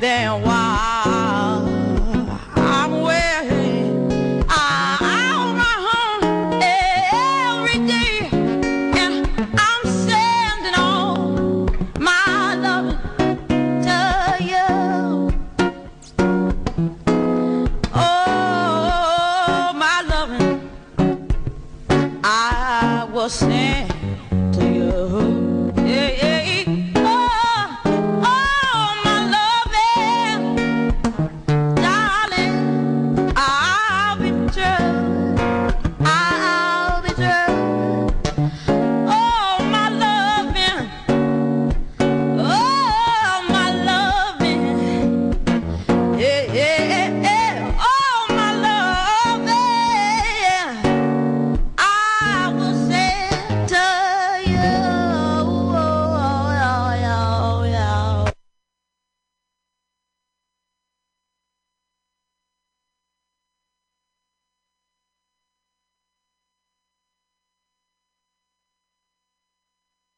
there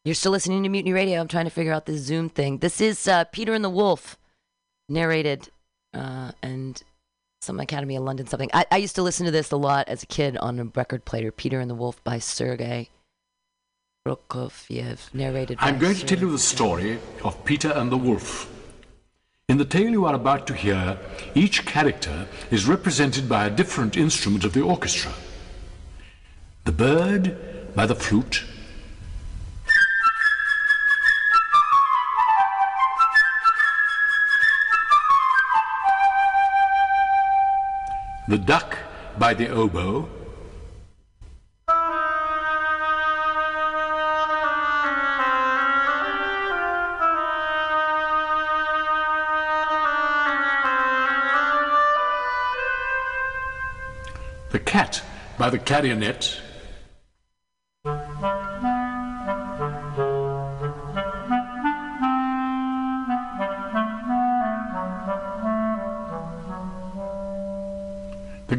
You're still listening to Mutiny Radio. I'm trying to figure out this Zoom thing. This is uh, Peter and the Wolf, narrated, uh, and some Academy of London something. I, I used to listen to this a lot as a kid on a record player. Peter and the Wolf by Sergei Prokofiev, narrated. I'm going to tell you the story of Peter and the Wolf. In the tale you are about to hear, each character is represented by a different instrument of the orchestra. The bird by the flute, the duck by the oboe, the cat by the clarionet,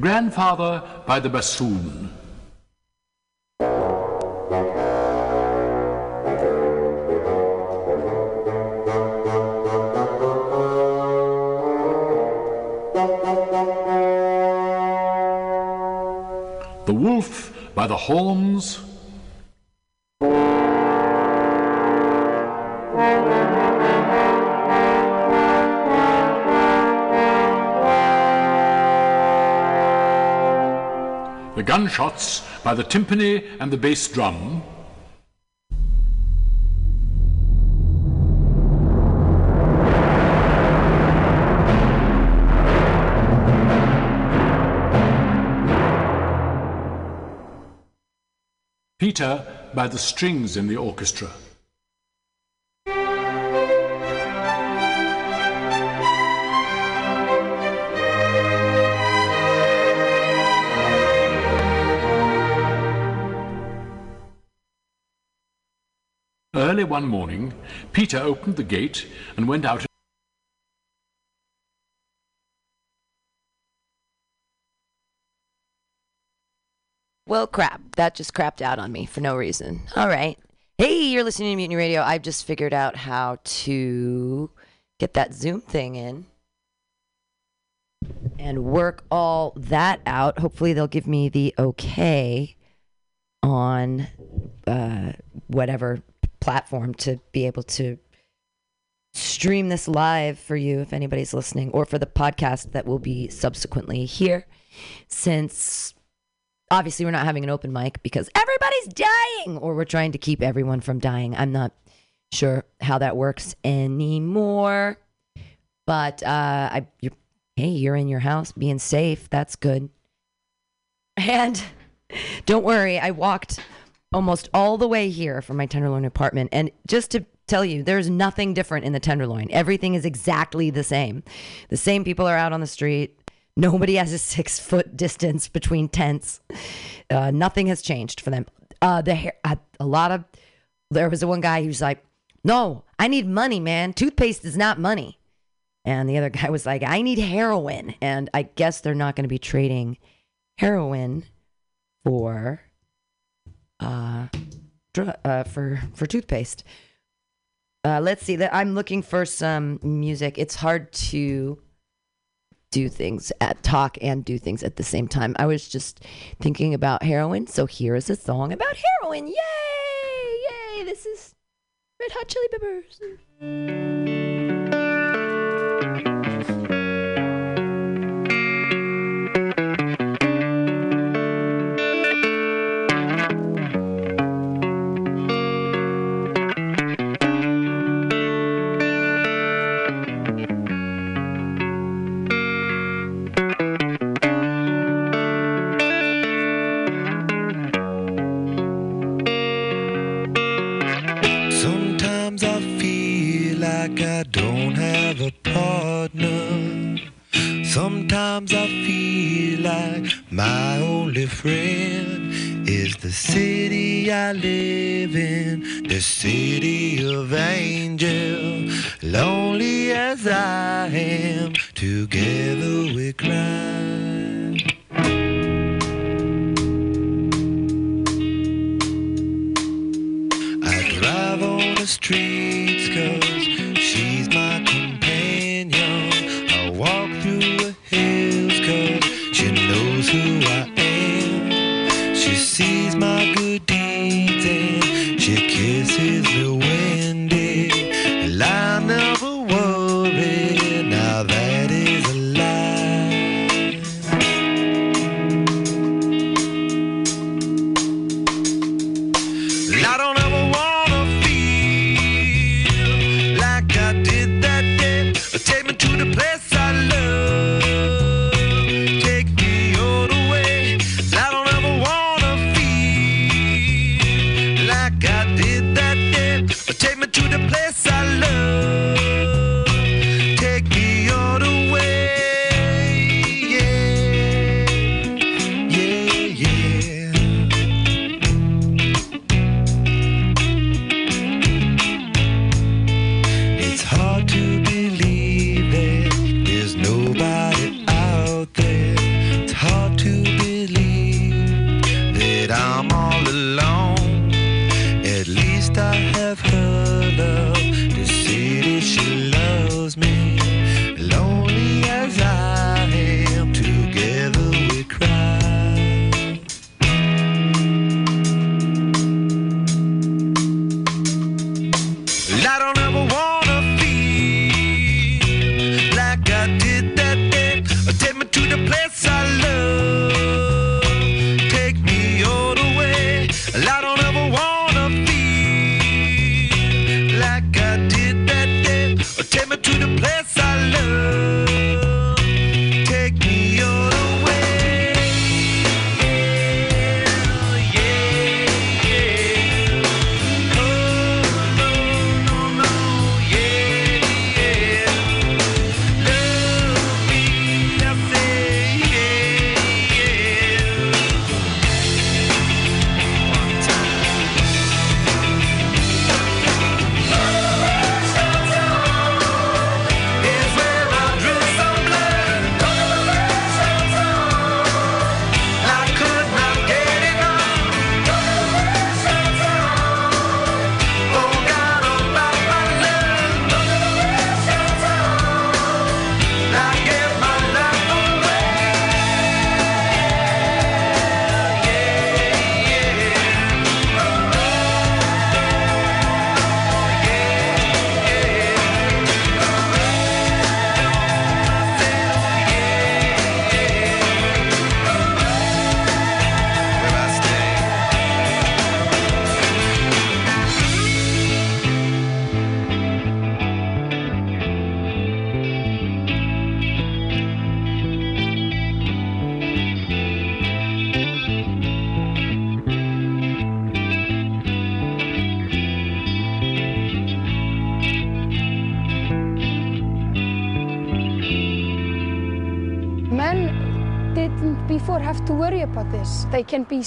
grandfather by the bassoon, the wolf by the horns, gunshots by the timpani and the bass drum, Peter by the strings in the orchestra. One morning, Peter opened the gate and went out. Well, crap. That just crapped out on me for no reason. All right. Hey, you're listening to Mutiny Radio. I've just figured out how to get that Zoom thing in and work all that out. Hopefully, they'll give me the okay on uh, whatever platform to be able to stream this live for you if anybody's listening, or for the podcast that will be subsequently here. Since obviously we're not having an open mic because everybody's dying or we're trying to keep everyone from dying i'm not sure how that works anymore but uh i you hey you're in your house being safe that's good and don't worry i walked almost all the way here from my tenderloin apartment and just to tell you there's nothing different in the tenderloin everything is exactly the same the same people are out on the street Nobody has a six foot distance between tents. Uh, nothing has changed for them. Uh, the hair, uh, a lot of there was the one guy who's like, "No, I need money, man. Toothpaste is not money." And the other guy was like, "I need heroin." And I guess they're not going to be trading heroin for uh, dr- uh for for toothpaste. Uh, let's see. That I'm looking for some music. It's hard to do things at talk and do things at the same time. I was just thinking about heroin, so here is a song about heroin. Yay! Yay! This is Red Hot Chili Peppers. I live in, the city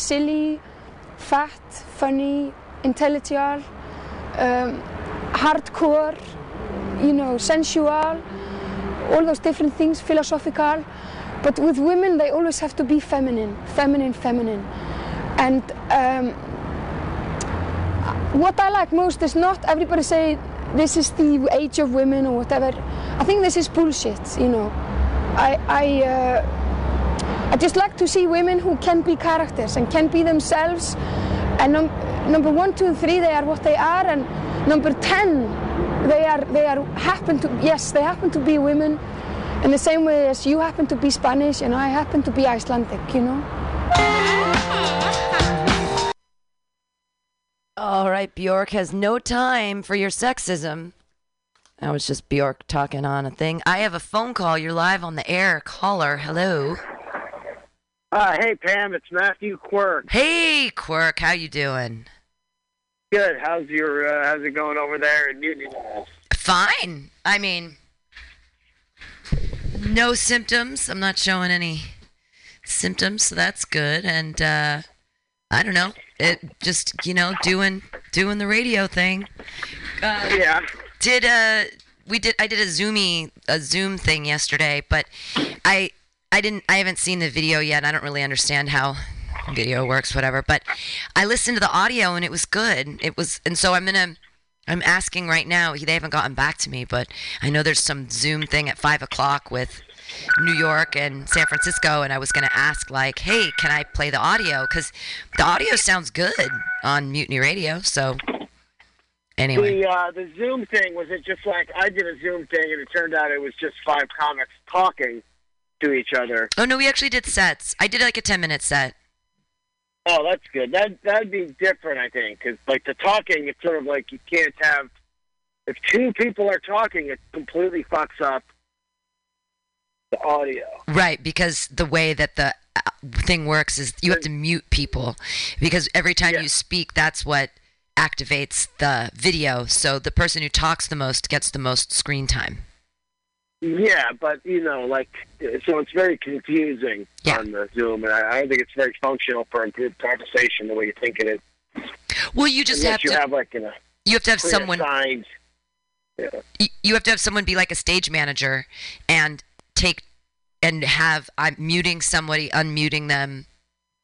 silly, fat, funny, intellectual, um, hardcore, you know, sensual, all those different things, philosophical. But with women, they always have to be feminine, feminine, feminine. And um, what I like most is not everybody say this is the age of women or whatever. I think this is bullshit. You know, I I. Uh, I just like to see women who can be characters and can be themselves. And num- number one, two, and three, they are what they are. And number ten, they are they are happen to yes, they happen to be women, in the same way as you happen to be Spanish and I happen to be Icelandic. You know. All right, Bjork has no time for your sexism. That was just Bjork talking on a thing. I have a phone call. You're live on the air. Caller, hello. Uh, hey Pam, it's Matthew Quirk. Hey, Quirk, how you doing? Good. How's your uh, how's it going over there in Mutiny? Fine. I mean, no symptoms. I'm not showing any symptoms, so that's good. And uh, I don't know. It just you know doing doing the radio thing. Uh, Yeah. did uh we did I did a zoomy a zoom thing yesterday, but I I didn't I haven't seen the video yet. I don't really understand how video works, whatever. But I listened to the audio and it was good. It was and so I'm gonna I'm asking right now. They haven't gotten back to me, but I know there's some Zoom thing at five o'clock with New York and San Francisco, and I was gonna ask like, hey, can I play the audio? Because the audio sounds good on Mutiny Radio. So anyway. The uh, the Zoom thing was it just like I did a Zoom thing and it turned out it was just five comics talking to each other. Oh no, we actually did sets. I did like a ten minute set. Oh, that's good. That that'd be different, I think, because like the talking, it's sort of like you can't have if two people are talking, it completely fucks up the audio. Right, because the way that the uh, thing works is you have to mute people because every time Yeah. you speak, that's what activates the video. So the person who talks the most gets the most screen time. Yeah, but you know, like so it's very confusing Yeah. on the Zoom, and I, I don't think it's very functional for a group conversation the way you think it is. Well, you just Unless have you to. have like you know you have to have someone. preassigned- y- You have to have someone be like a stage manager and take and have I'm muting somebody, unmuting them,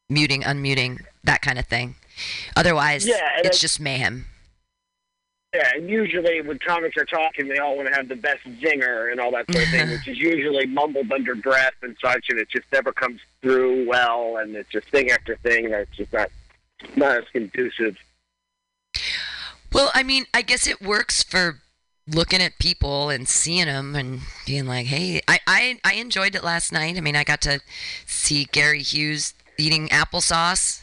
muting, unmuting, that kind of thing. Otherwise, Yeah, it's I- just mayhem. Yeah, and usually when comics are talking, they all want to have the best zinger and all that sort of thing, which is usually mumbled under breath and such, and it just never comes through well, and it's just thing after thing that's just not not as conducive. Well, I mean, I guess it works for looking at people and seeing them and being like, hey, I, I, I enjoyed it last night. I mean, I got to see Gary Hughes eating applesauce,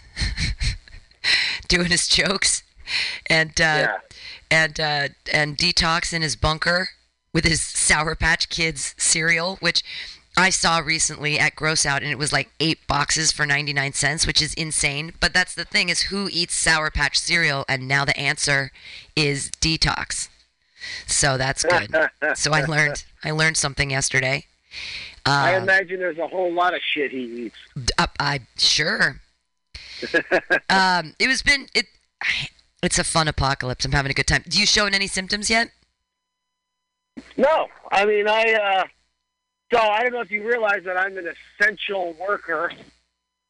doing his jokes, and uh, Yeah. And uh, and detox in his bunker with his Sour Patch Kids cereal, which I saw recently at Gross Out, and it was like eight boxes for ninety nine cents, which is insane. But that's the thing is, who eats Sour Patch cereal? And now the answer is detox. So that's good. so I learned I learned something yesterday. I Uh, imagine there's a whole lot of shit he eats. uh, I sure. um, it was been it. It's a fun apocalypse. I'm having a good time. Do you showing any symptoms yet? No, I mean I. uh So I don't know if you realize that I'm an essential worker.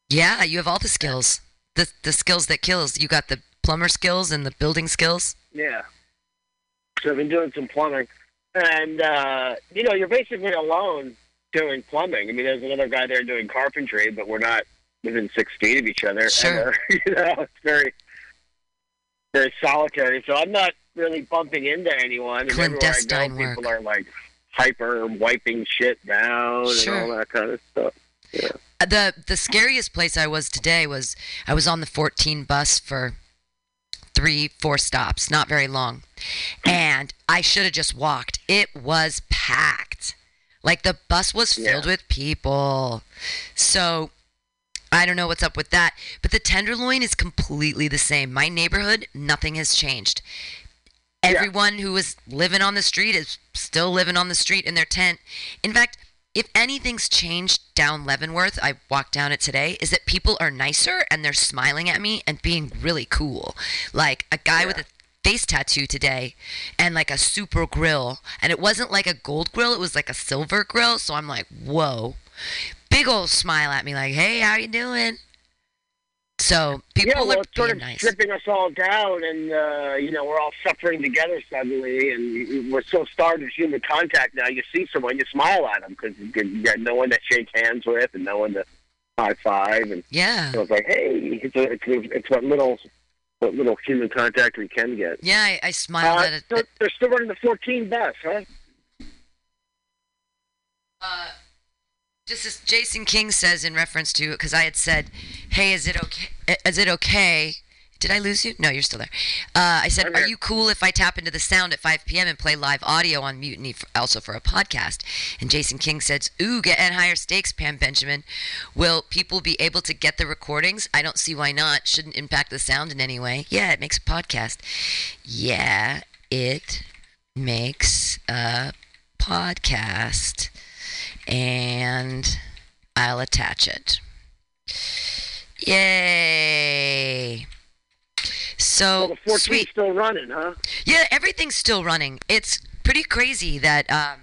Yeah, you have all the skills. The the skills that kills. You got the plumber skills and the building skills. Yeah. So I've been doing some plumbing, and uh, you know, you're basically alone doing plumbing. I mean, there's another guy there doing carpentry, but we're not within six feet of each other. Sure. ever. you know, it's very, very solitary. So I'm not really bumping into anyone. And everywhere I go, work. people are like hyper wiping shit down Sure. and all that kind of stuff. Yeah. Uh, The the scariest place I was today was I was on the 14 bus for three four stops, not very long, and I should have just walked. It was packed, like the bus was filled Yeah. with people. So I don't know what's up with that, but the tenderloin is completely the same. My neighborhood, nothing has changed. Everyone who was living on the street is still living on the street in their tent. In fact, if anything's changed down Leavenworth, I walked down it today, is that people are nicer and they're smiling at me and being really cool. Like a guy with a face tattoo today and like a super grill. And it wasn't like a gold grill, it was like a silver grill. So I'm like, whoa. Big old smile at me, like, hey, how you doing? So people yeah, well, are it's sort being of nice. stripping us all down, and uh, you know we're all suffering together suddenly, and we're so starved of human contact now. You see someone, you smile at them because you got no one to shake hands with, and no one to high five, and Yeah. so it's like, hey, it's a, it's, a, it's what little what little human contact we can get. Yeah, I, I smiled Uh, at it. so they're still running the 14 bus, huh? Uh, just as Jason King says in reference to because I had said, "Hey, is it okay? Is it okay?" Did I lose you? No, you're still there. Uh, I said, "Are you cool if I tap into the sound at 5 p.m. and play live audio on Mutiny, for, also for a podcast?" And Jason King says, "Ooh, get and higher stakes, Pam Benjamin. Will people be able to get the recordings? I don't see why not. Shouldn't impact the sound in any way. Yeah, it makes a podcast. Yeah, it makes a podcast." And I'll attach it. Yay! Well, So the 14's sweet. still running, huh? Yeah, everything's still running. It's pretty crazy that um,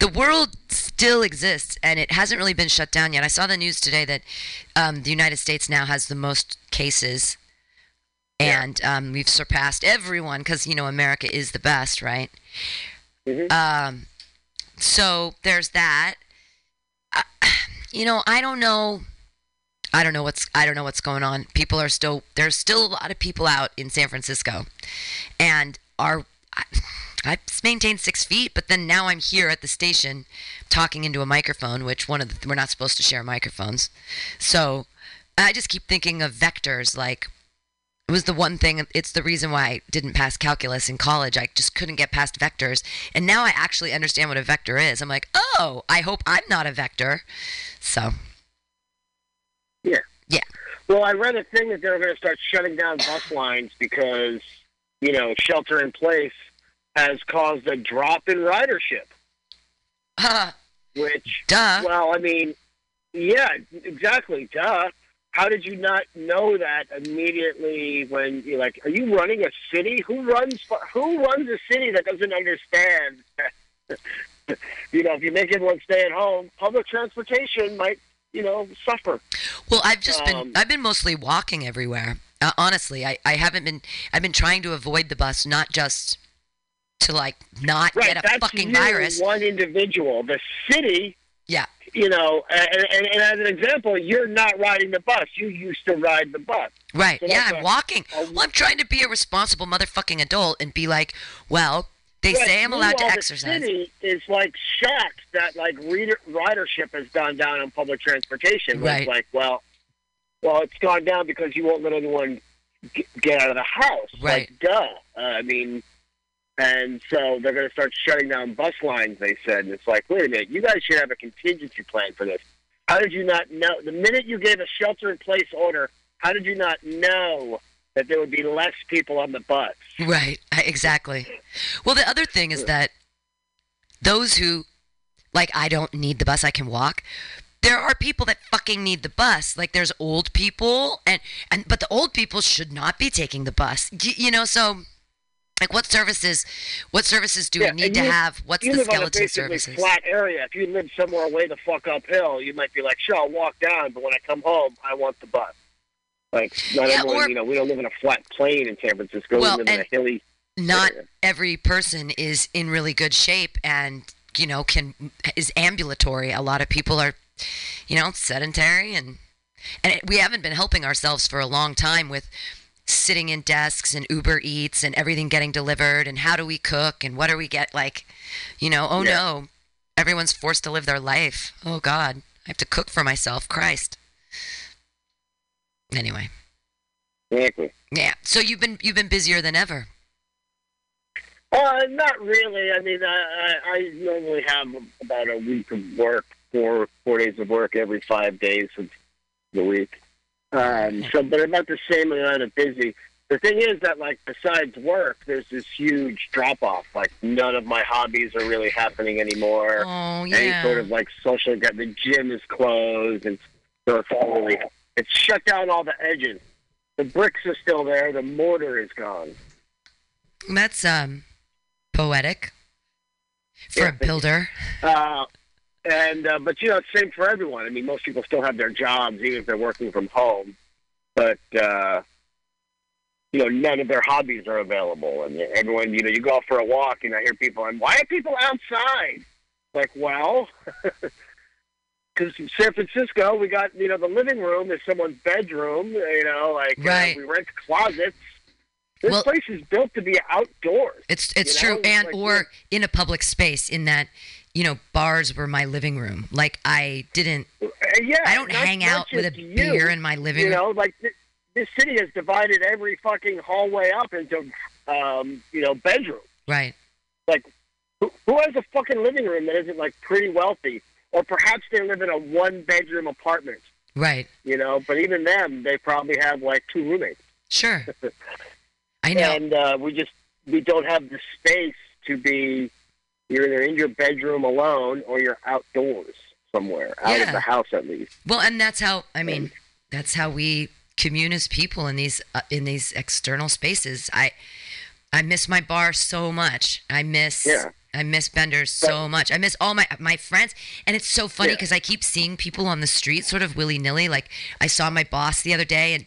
the world still exists and it hasn't really been shut down yet. I saw the news today that um, the United States now has the most cases. And um, we've surpassed everyone because, you know, America is the best, right? Mhm. Um, so there's that. I, you know, I don't know. I don't know what's I don't know what's going on. People are still there's still a lot of people out in San Francisco, and are I, I maintained six feet, but then now I'm here at the station talking into a microphone, which one of the, we're not supposed to share microphones. So I just keep thinking of vectors like it was the one thing it's the reason why i didn't pass calculus in college. I just couldn't get past vectors. And now i actually understand what a vector is. I'm like oh i hope i'm not a vector. So. Yeah. Yeah. Well, I read a thing that they were going to start shutting down bus lines because, you know, shelter in place has caused a drop in ridership, which, duh. well, I mean, yeah, exactly, duh. How did you not know that immediately when you're like, are you running a city? Who runs who runs a city that doesn't understand? you know, if you make everyone stay at home, public transportation might, you know, suffer. well i've just been um, i've been mostly walking everywhere uh, honestly I, I haven't been i've been trying to avoid the bus not just to like not Right, get a fucking virus one individual. The city, yeah you know, and, and, and as an example, you're not riding the bus. You used to ride the bus. Right. So yeah, I'm a- walking. a- well, I'm trying to be a responsible motherfucking adult and be like, well, they But say I'm allowed to exercise. The city is like shocked that like reader, ridership has gone down on public transportation. Right. It's like, well, well, it's gone down because you won't let anyone g- get out of the house. Right. Like, duh. Uh, I mean, and so they're going to start shutting down bus lines. They said, and it's like, wait a minute, you guys should have a contingency plan for this. How did you not know? The minute you gave a shelter-in-place order, how did you not know that there would be less people on the bus? Right. Exactly. Well, the other thing is that those who, like, I don't need the bus, I can walk. There are people that fucking need the bus. Like, there's old people, and and but the old people should not be taking the bus. You know, so like, what services, what services do Yeah, we need to you- have? What's the live on a skeleton services? flat area. If you live somewhere way the fuck uphill, you might be like, sure, I'll walk down, but when I come home, I want the bus. Like, not Yeah, everyone, or- you know, we don't live in a flat plain in San Francisco. Well, we live in a hilly not area. every person is in really good shape and you know can is ambulatory a lot of people are you know sedentary and and it, we haven't been helping ourselves for a long time with sitting in desks and uber eats and everything getting delivered and how do we cook and what do we get like you know oh Yeah. no everyone's forced to live their life oh god i have to cook for myself christ anyway Exactly. yeah so you've been you've been busier than ever Uh, not really. I mean, I, I, I normally have about a week of work, four four days of work every five days of the week. Um, so, but about the same amount of busy. The thing is that, like, besides work, there's this huge drop off. Like, none of my hobbies are really happening anymore. oh yeah. Any sort of like social. The gym is closed, and so it's all really it's shut down all the edges. The bricks are still there. The mortar is gone. That's um poetic for Yeah, a builder. Uh, and uh, but you know, it's same for everyone. I mean, most people still have their jobs, even if they're working from home. But uh, you know, none of their hobbies are available, and everyone, you know, you go out for a walk, and I hear people, and why are people outside? Like, well, because in San Francisco, we got you know the living room is someone's bedroom. You know, like uh, we rent closets. This Well- place is built to be outdoors. It's it's know, true, and like or in a public space. In that, you know, bars were my living room. Like I didn't. Uh, yeah, I don't not- hang out with a you. beer in my living room. You room. know, like th- this city has divided every fucking hallway up into, um, you know, bedrooms. Right. Like, who, who has a fucking living room that isn't like pretty wealthy, or perhaps they live in a one-bedroom apartment. Right. You know, but even them, they probably have like two roommates. Sure. I know. and uh, we just we don't have the space to be. You're either in your bedroom alone, or you're outdoors somewhere, out Yeah. of the house at least. Well, and that's how I mean, that's how we commune as people in these uh, in these external spaces. I I miss my bar so much. I miss Yeah. I miss Benders so much. I miss all my my friends, and it's so funny Yeah. because I keep seeing people on the street, sort of willy nilly. Like I saw my boss the other day, and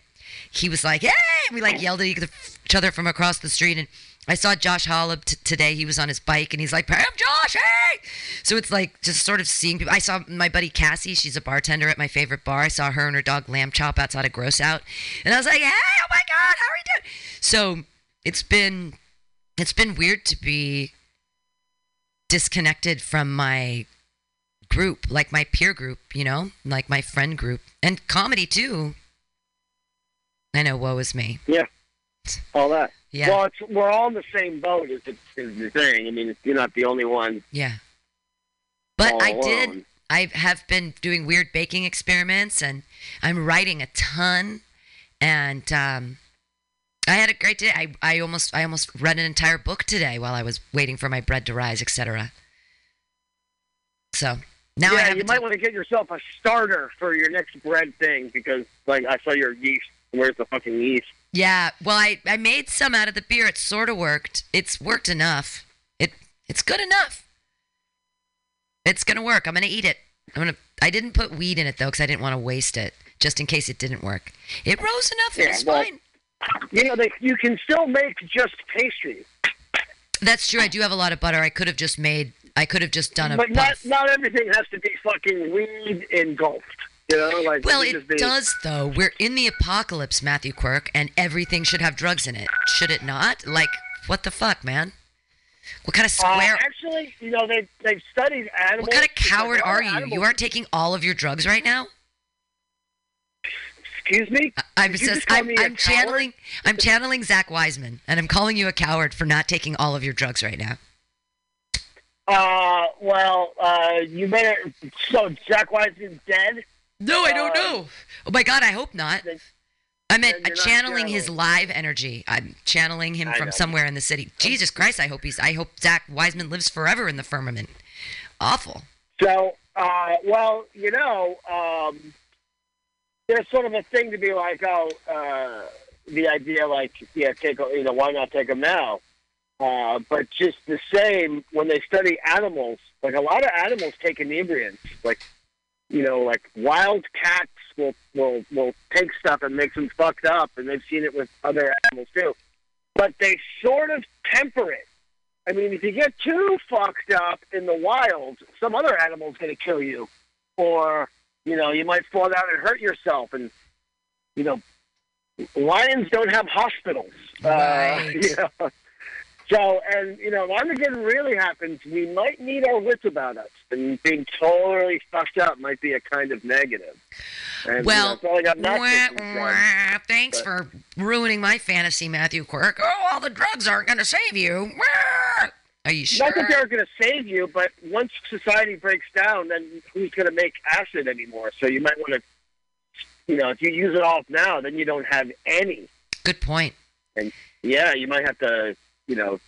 he was like, "Hey!" We like yelled at each other from across the street, and I saw Josh Hollab t- today. He was on his bike, and he's like, "Pam, Josh, hey!" So it's like just sort of seeing people. I saw my buddy Cassie. She's a bartender at my favorite bar. I saw her and her dog Lamb Chop outside of Gross Out, and I was like, "Hey, oh my God, how are you doing?" So it's been it's been weird to be disconnected from my group, like my peer group, you know, like my friend group, and comedy too. I know, woe is me. Yeah, all that. Yeah. Well, it's, we're all in the same boat. Is the, is the thing. I mean, you're not the only one. Yeah. But I did. I have been doing weird baking experiments, and I'm writing a ton. And um, I had a great day. I, I almost I almost read an entire book today while I was waiting for my bread to rise, etc. So now I yeah, you might ton- want to get yourself a starter for your next bread thing because, like, I saw your yeast. Where's the fucking yeast? Yeah, well, I, I made some out of the beer. It sort of worked. It's worked enough. It it's good enough. It's gonna work. I'm gonna eat it. I'm gonna. I didn't put weed in it though, because I didn't want to waste it, just in case it didn't work. It rose enough. Yeah, it's well- fine. You know, they, you can still make just pastry, That's true. I do have a lot of butter. I could have just made. I could have just done a but not puff. not everything has to be fucking weed engulfed. You know, like well, it, could it just be, does though. We're in the apocalypse, Matthew Quirk, and everything should have drugs in it. Should it not? Like, what the fuck, man? What kind of Uh, square? actually, you know, they they've studied animals. what kind of coward are you? You aren't taking all of your drugs right now. Excuse me. I'm just, I'm, I'm channeling I'm channeling Zach Wiseman and I'm calling you a coward for not taking all of your drugs right now. Uh, well, uh, you made it. So Jack Wiseman's dead. No, I don't know. Oh my god, I hope not. I meant then channeling his live energy. I'm channeling him I from know. somewhere in the city. Jesus Christ, I hope he's I hope Zach Wiseman lives forever in the firmament. Awful. So, uh, well, you know, um, there's sort of a thing to be like, oh, uh, the idea, like, yeah, take, a- you know, why not take them now? Uh, but just the same, when they study animals, like a lot of animals take inebriants, like, you know, like wild cats will will will take stuff and make them fucked up, and they've seen it with other animals too. But they sort of temper it. I mean, if you get too fucked up in the wild, some other animal's going to kill you, or you know, you might fall down and hurt yourself. And you know, lions don't have hospitals. Right. Uh, you know? So, and you know, if Armageddon really happens, we might need our wits about us, and being totally fucked up might be a kind of negative. And, Well, you know, that's all I got. wah, Netflix to say. wah, thanks But- for ruining my fantasy, Matthew Quirk. Oh, all the drugs aren't going to save you. Wah. Are you sure? Not that they're going to save you, but once society breaks down, then who's going to make acid anymore? So you might want to, you know, if you use it all now, then you don't have any. Good point. And Yeah, you might have to, you know,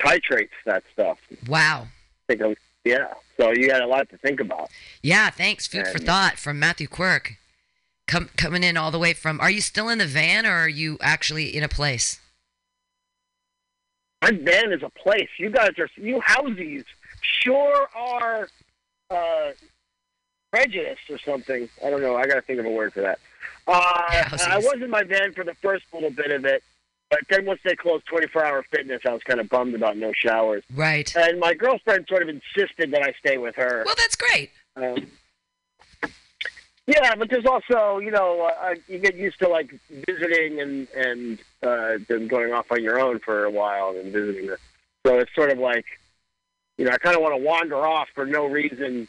titrates that stuff. Wow. Think of, yeah. So you got a lot to think about. Yeah, thanks. Food for thought from Matthew Quirk. Come, coming in all the way from. Are you still in the van or are you actually in a place? My van is a place. You guys are, you housies sure are uh, prejudice or something. I don't know. I got to think of a word for that. Uh, I was in my van for the first little bit of it, but then once they closed 24 Hour Fitness, I was kind of bummed about no showers. Right. And my girlfriend sort of insisted that I stay with her. Well, that's great. Um, yeah, but there's also, you know, uh, you get used to like visiting and and uh, then going off on your own for a while and visiting. The, so it's sort of like, you know, I kind of want to wander off for no reason.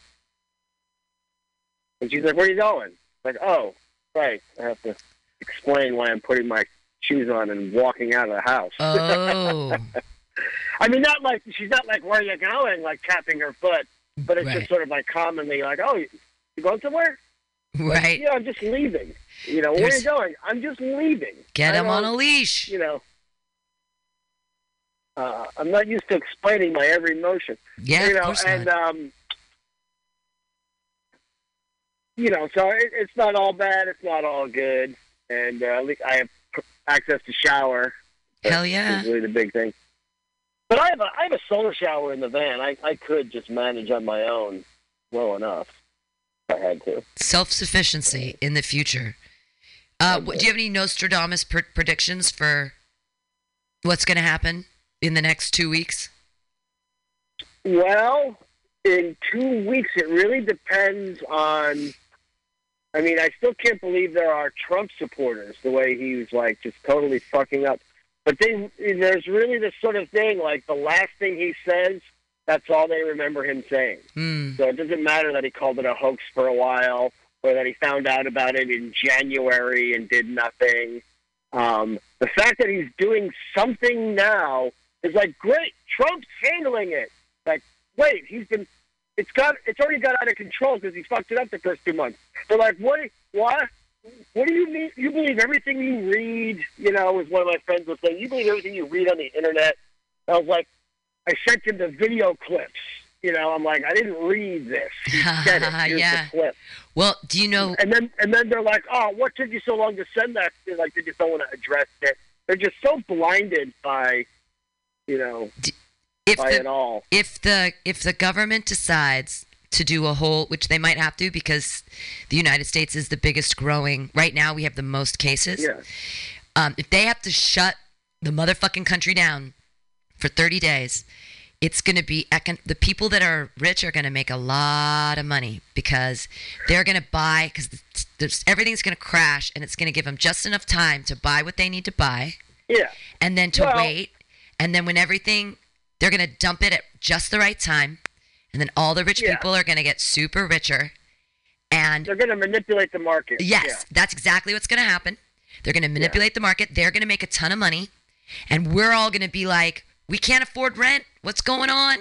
And she's like, "Where are you going?" Like, "Oh, right, I have to explain why I'm putting my shoes on and walking out of the house." Oh, I mean, not like she's not like, "Where are you going?" Like tapping her foot, but it's Right. just sort of like commonly like, "Oh, you, you going somewhere?" right. Yeah, I'm just leaving. You know, where are you going? I'm just leaving. Get I him on a leash. You know, uh, I'm not used to explaining my every motion. Yeah, you of know, course and not. um, you know, so it, it's not all bad. It's not all good, and uh, at least I have access to shower. Hell yeah. Really the big thing. But I have a I have a solar shower in the van. I I could just manage on my own well enough. If I had to. Self sufficiency in the future. Uh, do you have any Nostradamus pr- predictions for what's going to happen in the next two weeks? Well, in two weeks, it really depends on. I mean, I still can't believe there are Trump supporters the way he's like just totally fucking up. But they, there's really this sort of thing like the last thing he says, that's all they remember him saying. Hmm. So it doesn't matter that he called it a hoax for a while, or that he found out about it in January and did nothing. Um, the fact that he's doing something now is like great. Trump's handling it. Like, wait, he's been. It's got. It's already got out of control because he fucked it up the first two months. They're like, what? What? What do you mean? You believe everything you read? You know, as one of my friends was saying, you believe everything you read on the internet. I was like, I sent him the video clips. You know, I'm like, I didn't read this. He said it. Here's Yeah. the clip. Well, do you know? And then and then they're like, oh, what took you so long to send that? They're like, they just don't want to address it. They're just so blinded by, you know, If by it the all. if the if the government decides to do a whole, which they might have to because the United States is the biggest growing. Right now, we have the most cases. Yeah. Um, if they have to shut the motherfucking country down for 30 days, it's going to be econ- the people that are rich are going to make a lot of money because they're going to buy because everything's going to crash and it's going to give them just enough time to buy what they need to buy Yeah. and then to Well- wait and then when everything they're going to dump it at just the right time and then all the rich Yeah. people are going to get super richer and They're going to manipulate the market. Yes, that's exactly what's going to happen. They're going to manipulate the market. They're going to make a ton of money. And we're all going to be like, we can't afford rent. What's going on?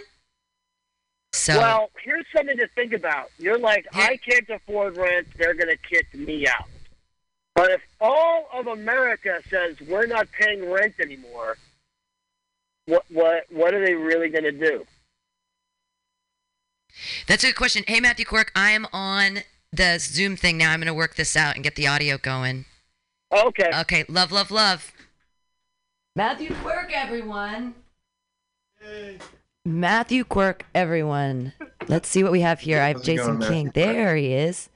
So, Well, here's something to think about. You're like, I can't afford rent. They're going to kick me out. But if all of America says we're not paying rent anymore, what what what are they really going to do? that's a good question. Hey, Matthew Quirk, I am on the Zoom thing now. I'm going to work this out and get the audio going. Okay. Okay, love, love, love. Matthew Quirk, everyone. Hey. Matthew Quirk, everyone. Let's see what we have here. I have How's Jason going, King. There he is.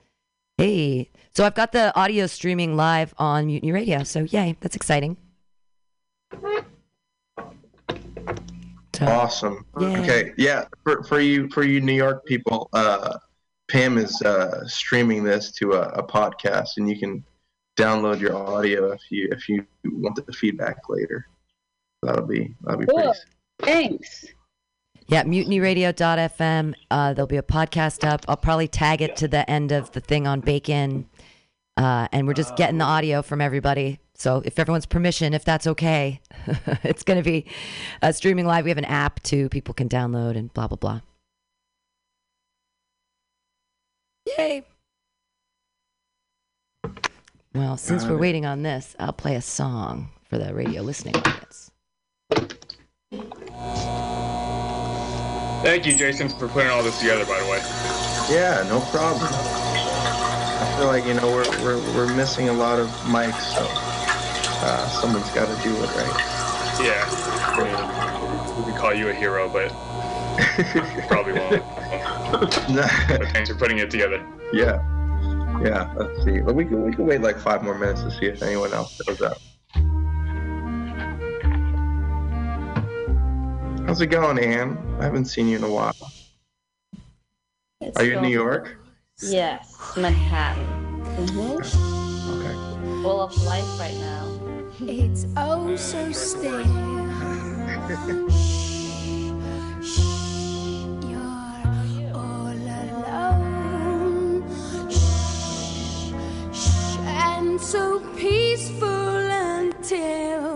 Hey. So I've got the audio streaming live on Mutiny Radio. So yay, that's exciting. So, Awesome. Yeah. Okay. Yeah. For, for you for you New York people, uh, Pam is uh, streaming this to a, a podcast, and you can download your audio if you if you want the feedback later. That'll be that'll be pretty. Cool. Thanks. Yeah, mutinyradio.fm. Uh, there'll be a podcast up. I'll probably tag it to the end of the thing on Bacon. Uh, and we're just getting the audio from everybody. So if everyone's permission, if that's okay, it's going to be uh, streaming live. We have an app too, people can download and blah, blah, blah. Yay. Well, since we're waiting on this, I'll play a song for the radio listening audience. Thank you, Jason, for putting all this together, by the way. Yeah, no problem. I feel like you know we're we're we're missing a lot of mics, so uh, someone's got to do it right. Yeah. I mean, we could call you a hero, but Probably won't. But thanks for putting it together. yeah, yeah. Let's see. We can we can wait like five more minutes to see if anyone else shows up. How's it going, Anne? I haven't seen you in a while. It's Are you in New York? Yes, Manhattan. hmm Okay. Full of life right now. It's oh so still. You're all alone. Shh, shh, and so peaceful until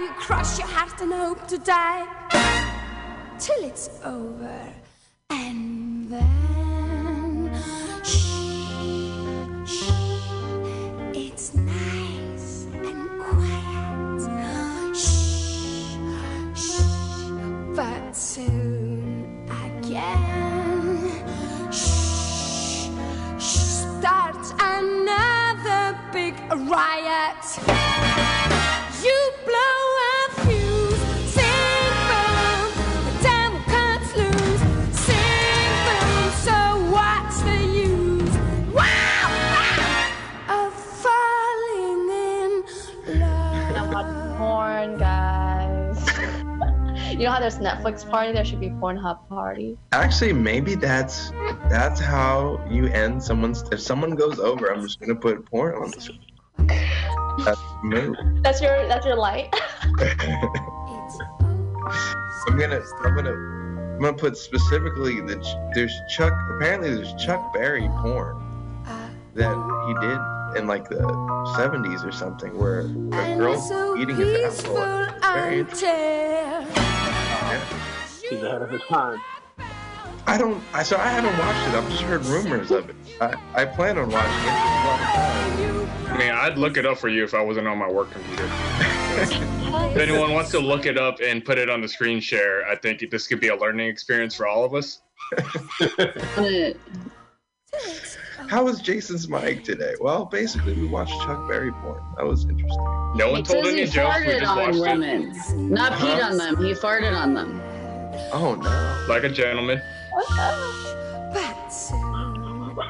you crush your heart and hope to die. Till it's over. And then. Shh, shh. It's nice and quiet. Shh, shh. But soon again. Shh, shh. Starts another big riot. There's Netflix party? There should be Pornhub party. Actually, maybe that's that's how you end someone's. If someone goes over, I'm just gonna put porn on the screen. That's the move. That's your that's your light. I'm gonna I'm gonna I'm gonna put specifically that there's Chuck. Apparently, there's Chuck Berry porn that he did in like the 70s or something, where a and girl's so eating his peaceful asshole. Very interesting. Until He's ahead of his time. I don't. I so I haven't watched it. I've just heard rumors of it. I, I plan on watching it. It's a lot of fun. I mean, I'd look it up for you if I wasn't on my work computer. if anyone wants to look it up and put it on the screen share, I think this could be a learning experience for all of us. How was Jason's mic today? Well, basically, we watched Chuck Berry porn. That was interesting. No one It told says any jokes. We farted just on watched it women. Not peed on them. He farted on them. Oh no. like a gentleman.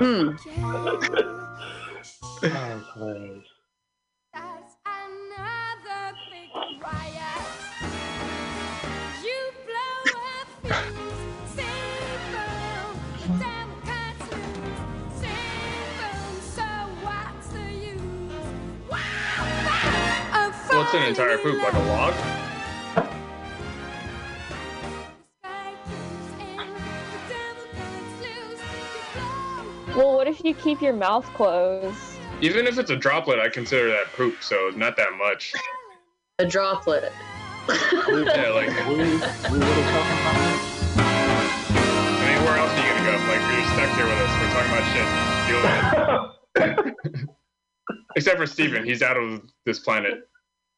Hmm. there's another big riot. You blow a fuse, sing boom, the devil cuts loose, sing boom. So what's the use? Wow, wow, of What's an entire falling poop? Like a log? Well, what if you keep your mouth closed? Even if it's a droplet, I consider that poop, so not that much. A droplet. Yeah, like anywhere else are you gonna go? Like you're stuck here with us. We're talking about shit. Deal with it. Except for Steven, he's out of this planet.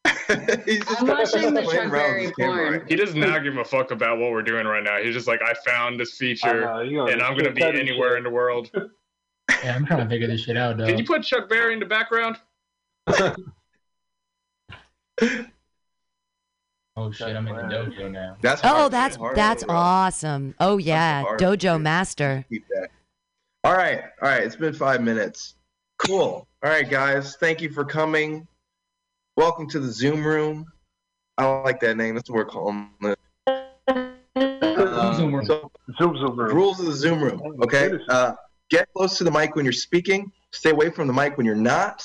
He's just I'm watching the playing Chuck Berry porn. He does not give a fuck about what we're doing right now. He's just like, I found this feature, and I'm gonna be anywhere in the world. Yeah, I'm trying to figure this shit out, though. Can you put Chuck Berry in the background? oh shit, I'm in the dojo now. That's Oh, hard- that's that's awesome. Oh yeah, Dojo. Master. Keep that. All right, all right. It's been five minutes. Cool. All right, guys. Thank you for coming. Welcome to the Zoom room. I don't like that name. That's what we're calling it. Zoom room. So, Zoom, zoom, room. rules of the Zoom room. Okay. Uh, get close to the mic when you're speaking. Stay away from the mic when you're not.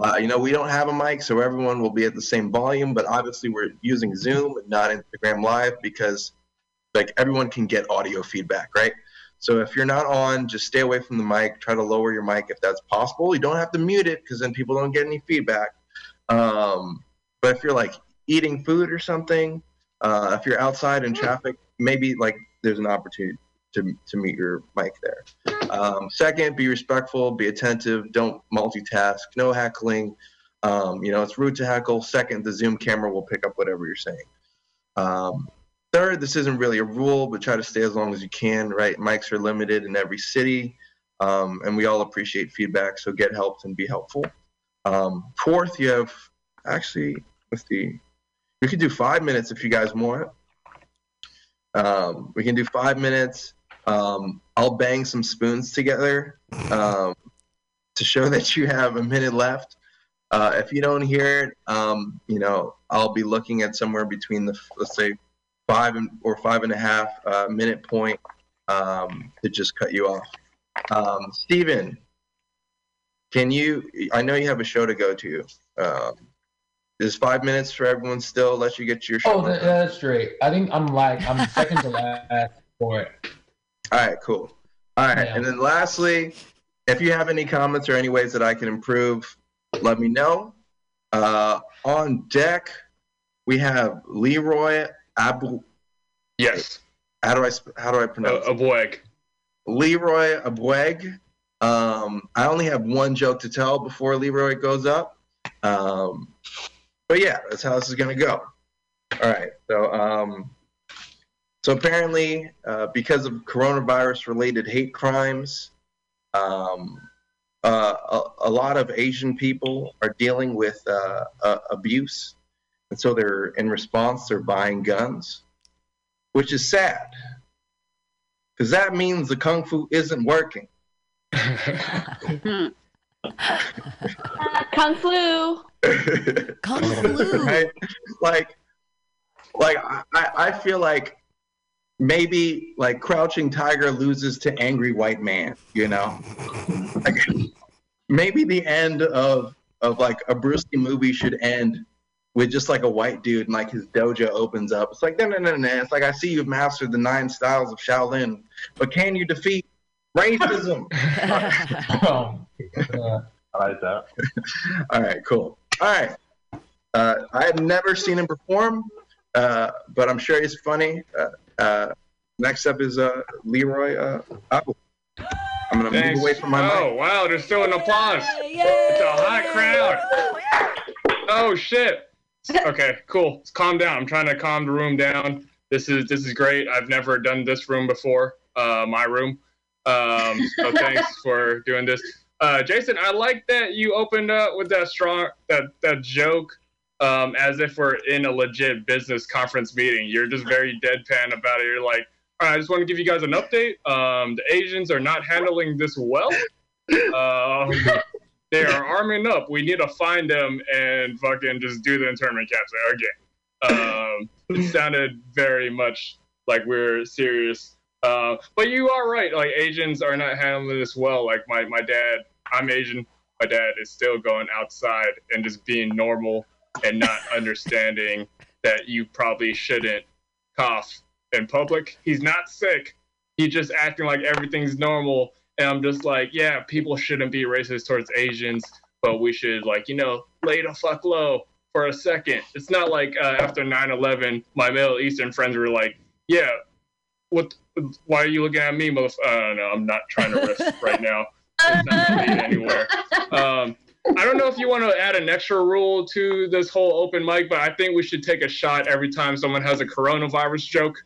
Uh, you know, we don't have a mic, so everyone will be at the same volume. But obviously, we're using Zoom not Instagram Live because, like, everyone can get audio feedback, right? So if you're not on, just stay away from the mic. Try to lower your mic if that's possible. You don't have to mute it because then people don't get any feedback. Um, but if you're like eating food or something, uh, if you're outside in traffic, maybe like there's an opportunity to, to mute your mic there. Um, second, be respectful, be attentive, don't multitask, no heckling. Um, you know, it's rude to heckle. Second, the Zoom camera will pick up whatever you're saying. Um, third, this isn't really a rule, but try to stay as long as you can. Right, mics are limited in every city, um, and we all appreciate feedback. So get helped and be helpful. Um, fourth, you have actually let's see, we could do five minutes if you guys want. Um, we can do five minutes. Um, I'll bang some spoons together um, to show that you have a minute left. Uh, if you don't hear it, um, you know, I'll be looking at somewhere between the, let's say, five and, or five and a half uh, minute point um, to just cut you off. Um, Steven, can you, I know you have a show to go to. Um, is five minutes for everyone still? Let you get your show. Oh, that, that's great. I think I'm like I'm second to last for it. All right, cool. All right, Yeah. and then lastly, if you have any comments or any ways that I can improve, let me know. Uh, on deck, we have Leroy Abu. Yes. How do I how do I pronounce? A Abueg. Leroy Abueg. Um, I only have one joke to tell before Leroy goes up. Um, but yeah, that's how this is gonna go. All right. So um, so apparently, uh, because of coronavirus-related hate crimes, um, uh, a, a lot of Asian people are dealing with uh, uh, abuse, and so they're in response they're buying guns, which is sad because that means the kung fu isn't working. Kung Flu. Kung Flu. right? Like, like I, I feel like maybe like Crouching Tiger loses to Angry White Man. You know, like maybe the end of of like a Bruce Lee movie should end with just like a white dude and like his dojo opens up. It's like no no no no. It's like I see you've mastered the nine styles of Shaolin, but can you defeat racism? Oh, uh, I like that. All right, cool. All right. Uh, I have never seen him perform, uh, but I'm sure he's funny. Uh, uh, next up is uh, Leroy uh, Apple. I'm gonna Thanks. move away from my oh mic. wow, there's still an applause. It's a hot crowd. Oh shit. Okay, cool. Calm down. I'm trying to calm the room down. This is this is great. I've never done this room before. Uh, my room. Um, so thanks for doing this. Uh, Jason, I like that you opened up with that strong that that joke. Um, as if we're in a legit business conference meeting. You're just very deadpan about it. You're like, all right, I just want to give you guys an update. Um, the Asians are not handling this well. Um, they are arming up. We need to find them and fucking just do the internment camps again. Um, it sounded very much like we're serious. Uh, but you are right. Like Asians are not handling this well. Like my, my dad, I'm Asian. My dad is still going outside and just being normal and not understanding that you probably shouldn't cough in public. He's not sick. He's just acting like everything's normal. And I'm just like, yeah, people shouldn't be racist towards Asians, but we should like, you know, lay the fuck low for a second. It's not like uh, after 9/11, my Middle Eastern friends were like, yeah, what? Why are you looking at me, motherfucker? Uh, no, I'm not trying to risk right now. It's not anywhere. Um, I don't know if you want to add an extra rule to this whole open mic, but I think we should take a shot every time someone has a coronavirus joke.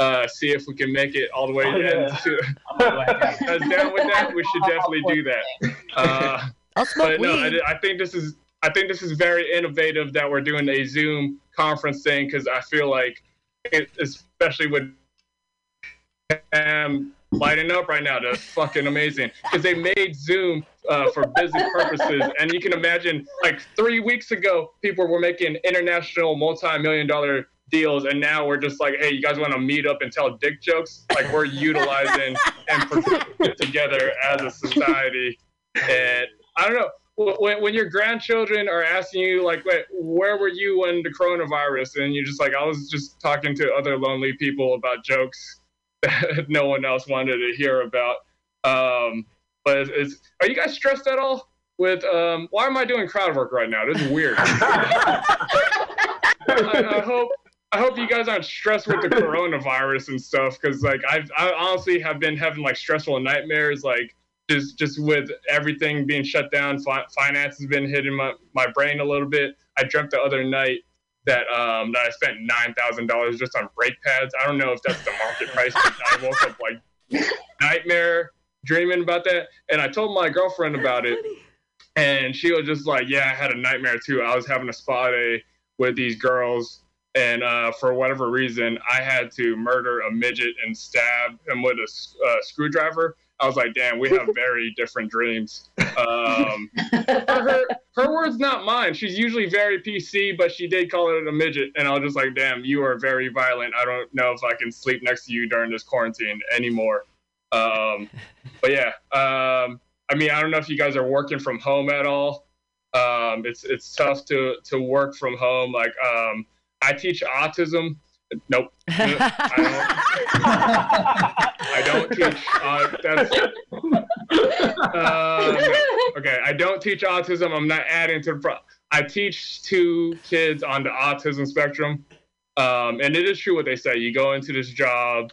Uh, see if we can make it all the way Oh, to yeah. to- guys down with that. We should definitely do that. Uh, I'll smoke but no, weed. I, I think this is I think this is very innovative that we're doing a Zoom conference thing because I feel like, it, especially with um, lighting up right now, that's fucking amazing because they made Zoom uh, for business purposes, and you can imagine like three weeks ago, people were making international multi-million dollar deals, and now we're just like, hey, you guys want to meet up and tell dick jokes? Like we're utilizing and together as a society, and I don't know. When, when your grandchildren are asking you like, wait, where were you when the coronavirus? And you're just like, I was just talking to other lonely people about jokes that no one else wanted to hear about. Um, but it's, it's, are you guys stressed at all? With um, why am I doing crowd work right now? This is weird. I, I hope I hope you guys aren't stressed with the coronavirus and stuff because like I've I honestly have been having like stressful nightmares like just just with everything being shut down. Fi- finance has been hitting my my brain a little bit. I dreamt the other night that um that I spent nine thousand dollars just on brake pads. I don't know if that's the market price. but I woke up like nightmare dreaming about that, and I told my girlfriend about it, and she was just like, "Yeah, I had a nightmare too. I was having a spa day with these girls." And uh, for whatever reason, I had to murder a midget and stab him with a uh, screwdriver. I was like, "Damn, we have very different dreams." Um, her, her words, not mine. She's usually very PC, but she did call it a midget, and I was just like, "Damn, you are very violent. I don't know if I can sleep next to you during this quarantine anymore." Um, but yeah, um, I mean, I don't know if you guys are working from home at all. Um, it's it's tough to to work from home. Like, um, I teach autism. Nope, I don't teach. Uh, that's uh, okay. I don't teach autism. I'm not adding to the. Pro- I teach two kids on the autism spectrum, um, and it is true what they say. You go into this job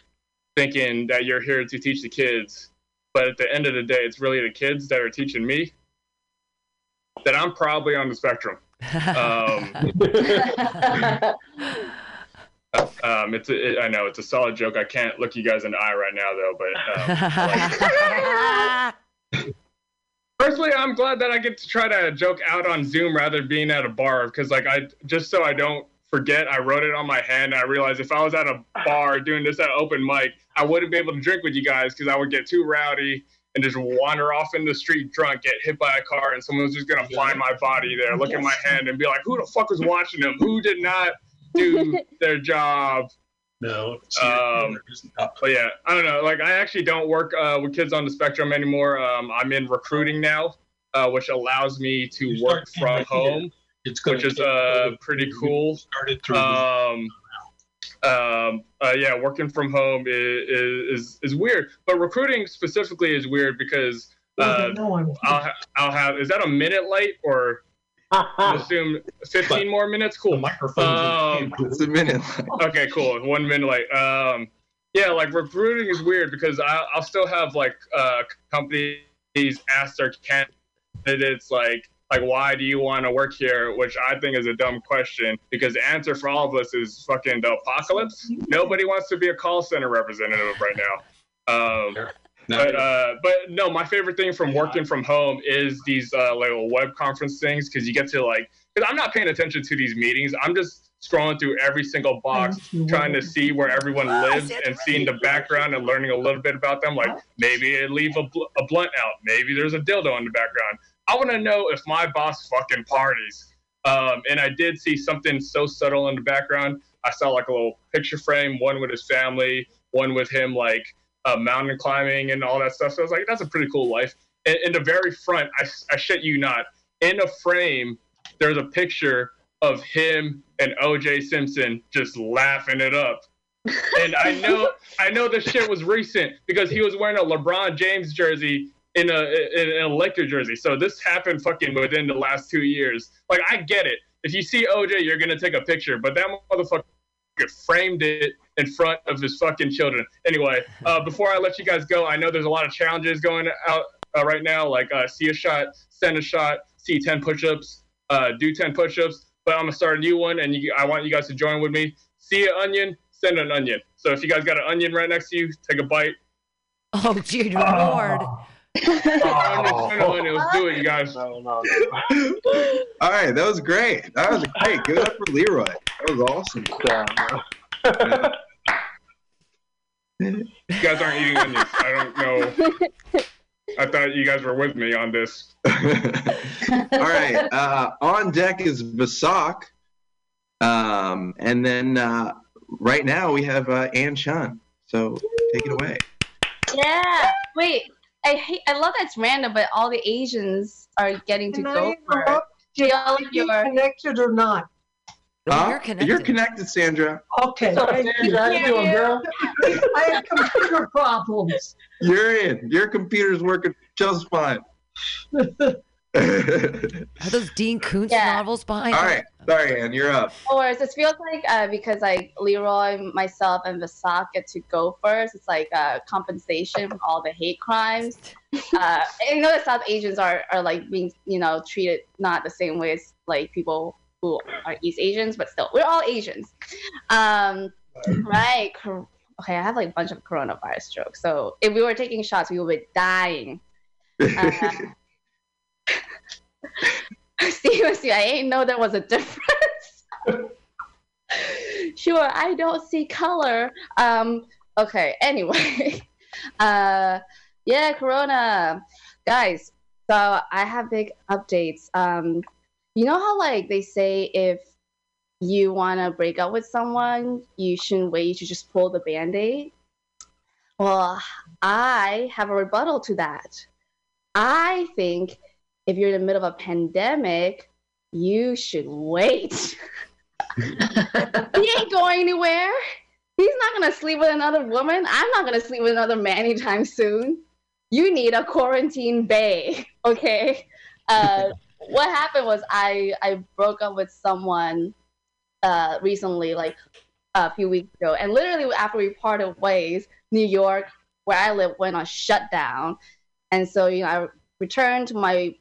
thinking that you're here to teach the kids, but at the end of the day, it's really the kids that are teaching me. That I'm probably on the spectrum. Um, um, it's a, it, I know it's a solid joke. I can't look you guys in the eye right now though, but um, personally, I'm glad that I get to try to joke out on Zoom rather than being at a bar because like I just so I don't forget, I wrote it on my hand. And I realized if I was at a bar doing this at open mic, I wouldn't be able to drink with you guys because I would get too rowdy and just wander off in the street drunk, get hit by a car, and someone's just gonna find my body there, look at my hand, and be like, "Who the fuck was watching them? Who did not do their job?" No. Um, but yeah, I don't know. Like, I actually don't work uh, with kids on the spectrum anymore. Um, I'm in recruiting now, uh, which allows me to work from home, which is uh, pretty cool. Um, um, uh, yeah, working from home is, is is weird, but recruiting specifically is weird because uh, I'll ha- I'll have is that a minute late or I assume 15 more minutes? Cool. Um, It's a minute. okay, cool. One minute late. Um, yeah, like recruiting is weird because I, I'll still have like uh, companies ask their candidates like like why do you want to work here which i think is a dumb question because the answer for all of us is fucking the apocalypse nobody wants to be a call center representative right now um, but uh, but no my favorite thing from working from home is these uh, little web conference things because you get to like because i'm not paying attention to these meetings. I'm just scrolling through every single box trying to see where everyone lives and seeing the background and learning a little bit about them. Like maybe they leave a, bl- a blunt out. Maybe there's a dildo in the background. I want to know if my boss fucking parties. Um, and I did see something so subtle in the background. I saw like a little picture frame, one with his family, one with him like uh, mountain climbing and all that stuff. So I was like, that's a pretty cool life. And in the very front, I, I shit you not, in a frame, there's a picture of him and OJ Simpson just laughing it up. and I know I know this shit was recent because he was wearing a LeBron James jersey in a in, in a Laker jersey. So this happened fucking within the last two years. Like I get it. If you see OJ, you're gonna take a picture, but that motherfucker framed it in front of his fucking children. Anyway, uh, before I let you guys go, I know there's a lot of challenges going out uh, right now, like uh, see a shot, send a shot, see 10 push-ups, uh, do 10 push-ups. But I'm gonna start a new one, and you, I want you guys to join with me. See an onion, send an onion. So if you guys got an onion right next to you, take a bite. Oh, dear Lord. Onion, let's do it, you guys. All right, that was great. That was great. Give it up for Leroy. That was awesome. You guys aren't eating onions. I don't know. I thought you guys were with me on this. All right. Uh, on deck is Vasak. Um, and then uh, right now we have uh, Ann Chun. So take it away. Yeah. Wait. I hate. I love that it's random, but all the Asians are getting to Can go I for it. interrupt? Did Feel I get you're- connected or not? Huh? You're connected. You're connected, Sandra. Okay. So, Sandra, how you doing, girl? I have computer problems. You're in. Your computer's working just fine. Are those Dean Koontz Yeah. novels behind All you? right. Sorry, Ann. You're up. Or it feels like uh, because like Leroy, myself, and Vasak get to go first. It's like uh, compensation for all the hate crimes. Uh, I know that South Asians are, are like being you know treated not the same way as like people who are East Asians, but still, we're all Asians. Um, right. Okay, I have like a bunch of coronavirus jokes. So if we were taking shots, we would be dying. Uh, seriously, I ain't know there was a difference. sure, I don't see color. Um, okay, anyway. Uh, yeah, Corona. Guys, so I have big updates. Um, you know how like they say if you want to break up with someone, you shouldn't wait, should just pull the band-aid? Well, I have a rebuttal to that. I think if you're in the middle of a pandemic, you should wait. he ain't going anywhere. He's not gonna sleep with another woman. I'm not gonna sleep with another man anytime soon. You need a quarantine bay, okay? Uh, what happened was I I broke up with someone uh, recently, like a few weeks ago, and literally after we parted ways, New York, where I live, went on shutdown, and so you know I returned to my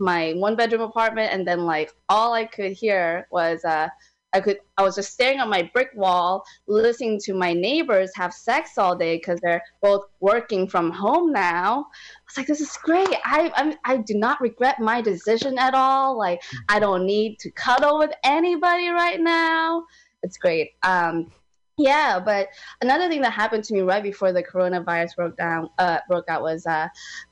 my one bedroom apartment, and then like all I could hear was uh, I could I was just staring at my brick wall, listening to my neighbors have sex all day because they're both working from home now. I was like, this is great. I I'm, I do not regret my decision at all. Like I don't need to cuddle with anybody right now. It's great. Um, yeah, but another thing that happened to me right before the coronavirus broke down uh, broke out was uh,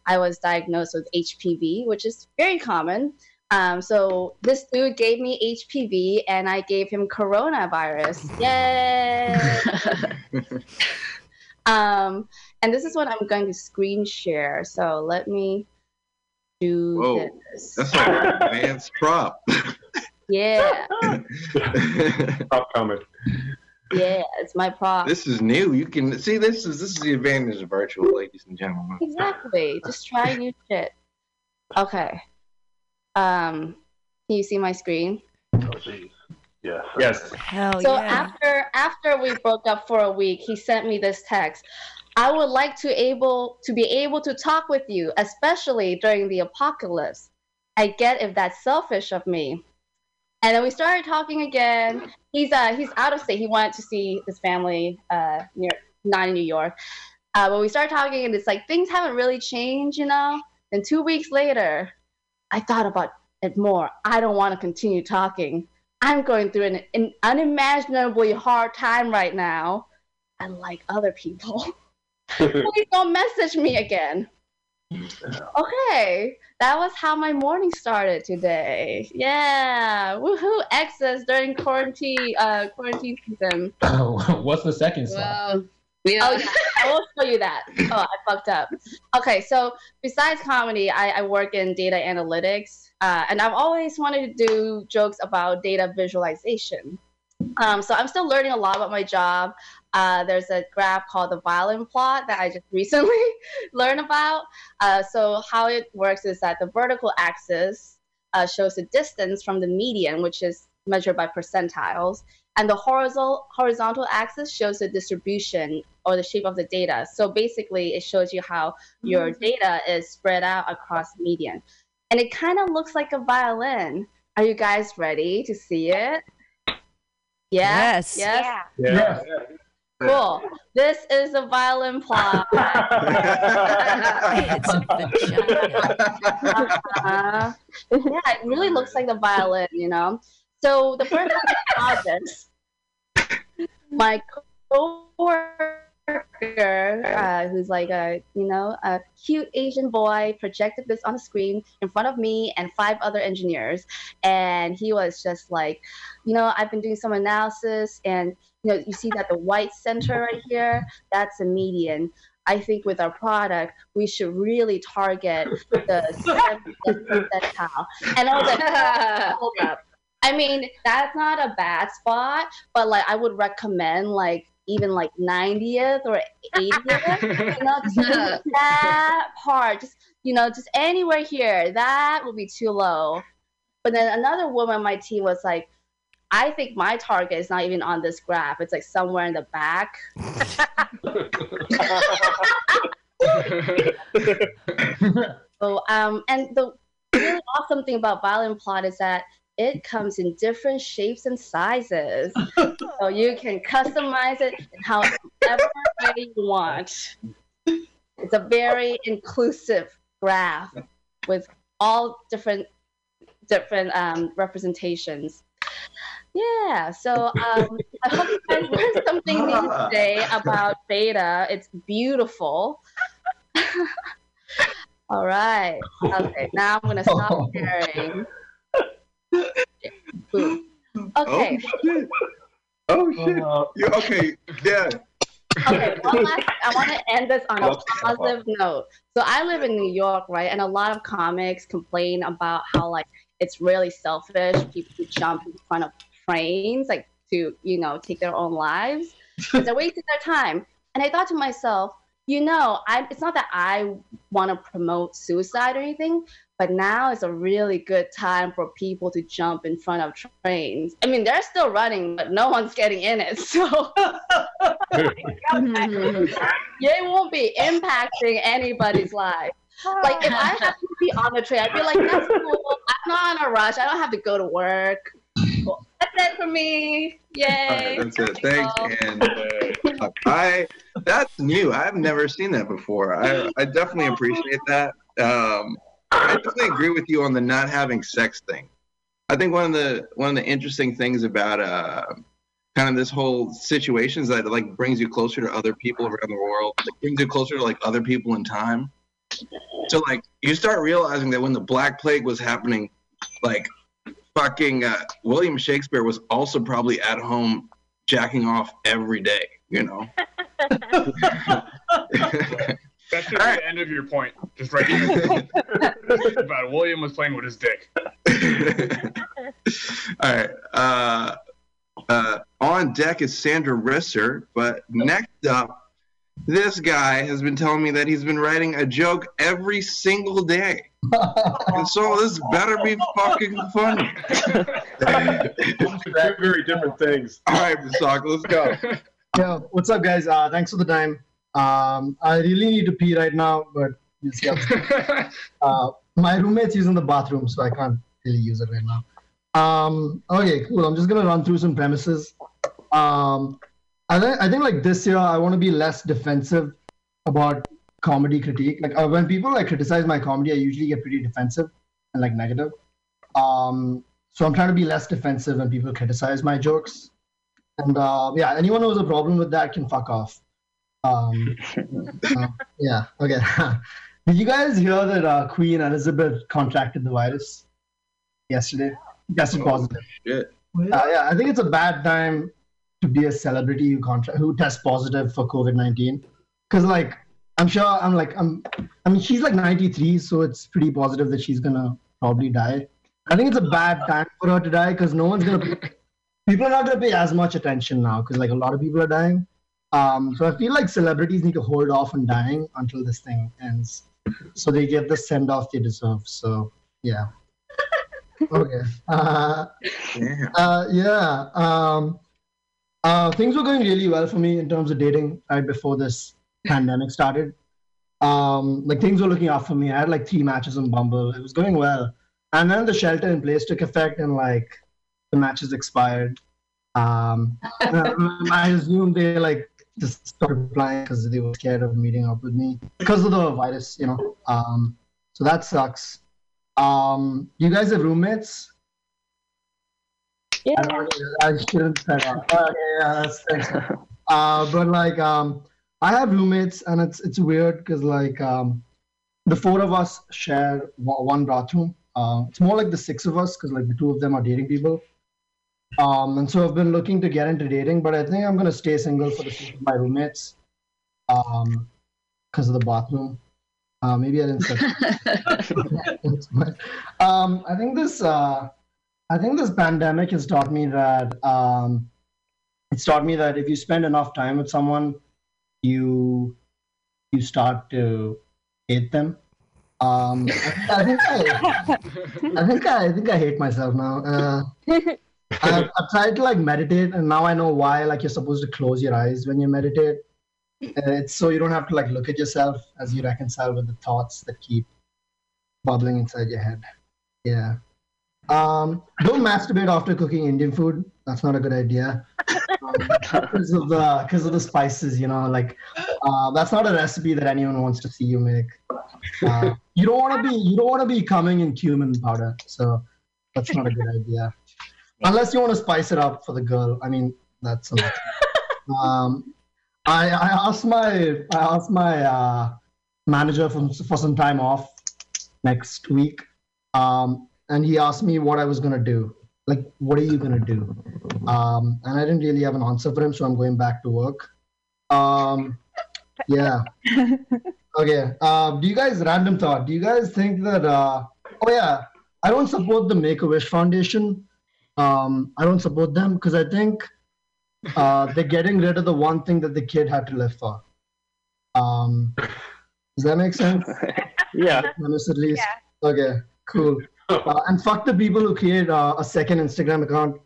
I was diagnosed with HPV, which is very common. Um, so this dude gave me HPV, and I gave him coronavirus. Yay! um, and this is what I'm going to screen share. So let me do Whoa, this. that's like an advanced prop. Yeah, Stop coming. Yeah, it's my prop. This is new. You can see this is this is the advantage of virtual, ladies and gentlemen. Exactly. Just try new shit. Okay. Um, can you see my screen? Oh jeez. Yes. Yes. Hell so yeah. after after we broke up for a week, he sent me this text. I would like to able to be able to talk with you, especially during the apocalypse. I get if that's selfish of me. And then we started talking again. He's uh he's out of state. He wanted to see his family uh near not in New York. Uh, but we started talking, and it's like things haven't really changed, you know. And two weeks later, I thought about it more. I don't want to continue talking. I'm going through an, an unimaginably hard time right now, unlike other people. Please don't message me again. Okay, that was how my morning started today. Yeah, woohoo! Exes during quarantine, uh, quarantine season. What's the second song? Oh yeah, I will show you that. Oh, I fucked up. Okay, so besides comedy, I, I work in data analytics, uh, and I've always wanted to do jokes about data visualization. Um, so I'm still learning a lot about my job. Uh, there's a graph called the violin plot that I just recently learned about. Uh, so how it works is that the vertical axis uh, shows the distance from the median, which is measured by percentiles, and the horizontal horizontal axis shows the distribution or the shape of the data. So basically, it shows you how your data is spread out across the median, and it kind of looks like a violin. Are you guys ready to see it? Yeah? Yes. Yes. Yeah. Cool. This is a violin plot. it's a vagina. Uh, yeah, it really looks like the violin, you know. So the first time I saw this, my coworker, uh, who's like a you know a cute Asian boy, projected this on the screen in front of me and five other engineers, and he was just like, you know, I've been doing some analysis, and you know, you see that the white center mm-hmm. right here, that's a median. I think with our product, we should really target the 70th percentile. And I was like, hold up. I mean, that's not a bad spot, but like I would recommend like even like 90th or 80th. you know, just that part, just you know, just anywhere here, that would be too low. But then another woman on my team was like, I think my target is not even on this graph. It's like somewhere in the back. So, um, and the really awesome thing about violin plot is that it comes in different shapes and sizes. so you can customize it however way you want. It's a very inclusive graph with all different different um, representations. Yeah, so um, I hope you guys learned something new today about beta. It's beautiful. All right. Okay, now I'm gonna stop sharing. Okay. Oh shit! You- okay, yeah. Okay, one last, I want to end this on a Love to have positive note. So I live in New York, right? And a lot of comics complain about how like it's really selfish. People who jump in front of trains, like to you know take their own lives. They're wasting their time. And I thought to myself, you know, I, it's not that I want to promote suicide or anything, but now is a really good time for people to jump in front of trains. I mean, they're still running, but no one's getting in it. So it won't be impacting anybody's life. Like if I have to be on the train, I'd be like, that's cool. I'm not on a rush. I don't have to go to work. That's it for me. Yay. right, that's it. Thanks, and uh, I that's new. I've never seen that before. I I definitely appreciate that. Um, I definitely agree with you on the not having sex thing. I think one of the one of the interesting things about uh kind of this whole situation is that it like brings you closer to other people around the world. It brings you closer to like other people in time. So like you start realizing that when the Black Plague was happening, like fucking uh, William Shakespeare was also probably at home jacking off every day. You know. That should be the end of your point. Just right here. About William was playing with his dick. All right. Uh, uh, on deck is Sandra Risser, but next up, this guy has been telling me that he's been writing a joke every single day. And so this better be fucking funny. Two very different things. All right, Basaka, let's go. Yeah, what's up, guys? Uh, thanks for the time. Um, I really need to pee right now, but we'll see how- uh, my roommate's using the bathroom, so I can't really use it right now. Um, okay, cool. I'm just gonna run through some premises. Um, I think I think like this year I want to be less defensive about comedy critique. Like uh, when people like criticize my comedy, I usually get pretty defensive and like negative. Um, so I'm trying to be less defensive when people criticize my jokes. And uh, yeah, anyone who has a problem with that can fuck off. Um, uh, yeah, okay. Did you guys hear that uh, Queen Elizabeth contracted the virus yesterday? Tested positive. Shit. Uh, yeah, I think it's a bad time to be a celebrity who contract who tests positive for COVID nineteen. Because like I'm sure I'm like I'm I mean she's like 93, so it's pretty positive that she's gonna probably die. I think it's a bad time for her to die because no one's gonna people are not gonna pay as much attention now because like a lot of people are dying. Um, so I feel like celebrities need to hold off on dying until this thing ends, so they get the send off they deserve. So yeah. Okay. Uh, uh, yeah. Um, uh, things were going really well for me in terms of dating right before this pandemic started. Um, like things were looking up for me. I had like three matches on Bumble. It was going well, and then the shelter in place took effect, and like the matches expired. Um, I assume they like just stopped replying because they were scared of meeting up with me because of the virus, you know. Um, so that sucks. Um, you guys have roommates? Yeah. I, I shouldn't say that. Okay, yeah, that's thanks. Uh, but like, um, I have roommates, and it's it's weird because like, um, the four of us share one bathroom. Uh, it's more like the six of us because like the two of them are dating people. Um, and so I've been looking to get into dating, but I think I'm gonna stay single for the sake of my roommates. Um, because of the bathroom. Uh, maybe I didn't say. um, I think this. Uh, I think this pandemic has taught me that. Um, it's taught me that if you spend enough time with someone, you you start to hate them. Um, I, think I, I think I, I think I hate myself now. Uh, I've, I've tried to like meditate, and now I know why. Like you're supposed to close your eyes when you meditate. Uh, it's so you don't have to like look at yourself as you reconcile with the thoughts that keep bubbling inside your head. Yeah. Um, don't masturbate after cooking Indian food. That's not a good idea. Um, because of the because of the spices, you know, like uh, that's not a recipe that anyone wants to see you make. Uh, you don't want to be you don't want to be coming in cumin powder, so that's not a good idea. Unless you want to spice it up for the girl. I mean, that's an option. um, I I asked my I asked my uh, manager for for some time off next week, um, and he asked me what I was gonna do. Like, what are you gonna do? Um, and I didn't really have an answer for him, so I'm going back to work. Um, yeah. Okay. Uh, do you guys random thought? Do you guys think that? Uh, oh yeah, I don't support the Make a Wish Foundation. Um, I don't support them because I think uh, they're getting rid of the one thing that the kid had to live for. Um, does that make sense? yeah. Premise at least. Okay. Cool. Uh, and fuck the people who create uh, a second Instagram account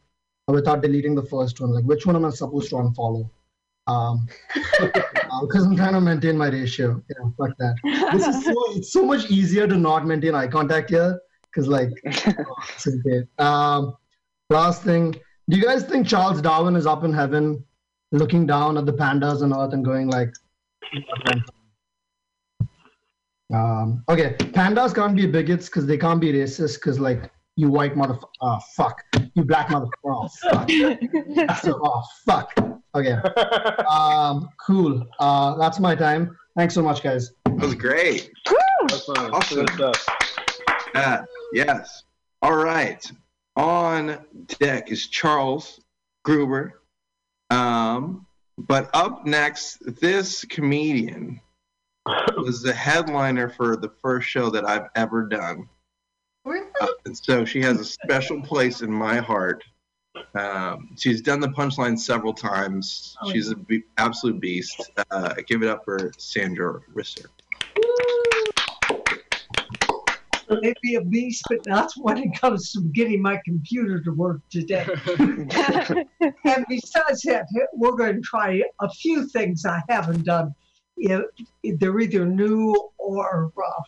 without deleting the first one. Like, which one am I supposed to unfollow? Um, because I'm trying to maintain my ratio. Yeah, fuck that. This is so it's so much easier to not maintain eye contact here. Cause like, oh, it's okay. Um, last thing, do you guys think Charles Darwin is up in heaven, looking down at the pandas on Earth and going like, um, okay, pandas can't be bigots because they can't be racist because like you white motherfucker, oh fuck, you black motherfucker, oh fuck, so, oh fuck. Okay, um, cool. Uh, that's my time. Thanks so much, guys. That was great. Awesome. Uh, yes. All right. On deck is Charles Gruber. Um, but up next, this comedian was the headliner for the first show that I've ever done. Uh, and so she has a special place in my heart. Um, she's done the punchline several times. Oh, She's an be- absolute beast. Uh, give it up for Sandra Risser. Maybe a beast, but not when it comes to getting my computer to work today. and besides that, we're going to try a few things I haven't done. You know, they're either new or, uh,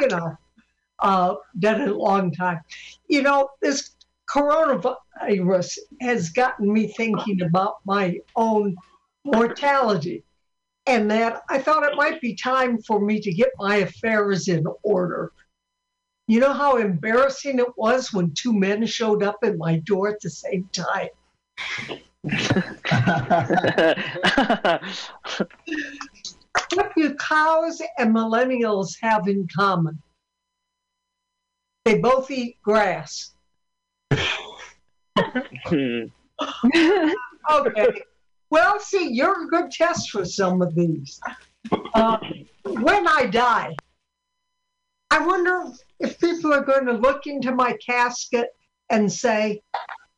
you know, uh, done in a long time. You know, this coronavirus has gotten me thinking about my own mortality. And that I thought it might be time for me to get my affairs in order. You know how embarrassing it was when two men showed up at my door at the same time? what do cows and millennials have in common? They both eat grass. okay. Well, see, you're a good test for some of these. Uh, when I die, I wonder if people are going to look into my casket and say,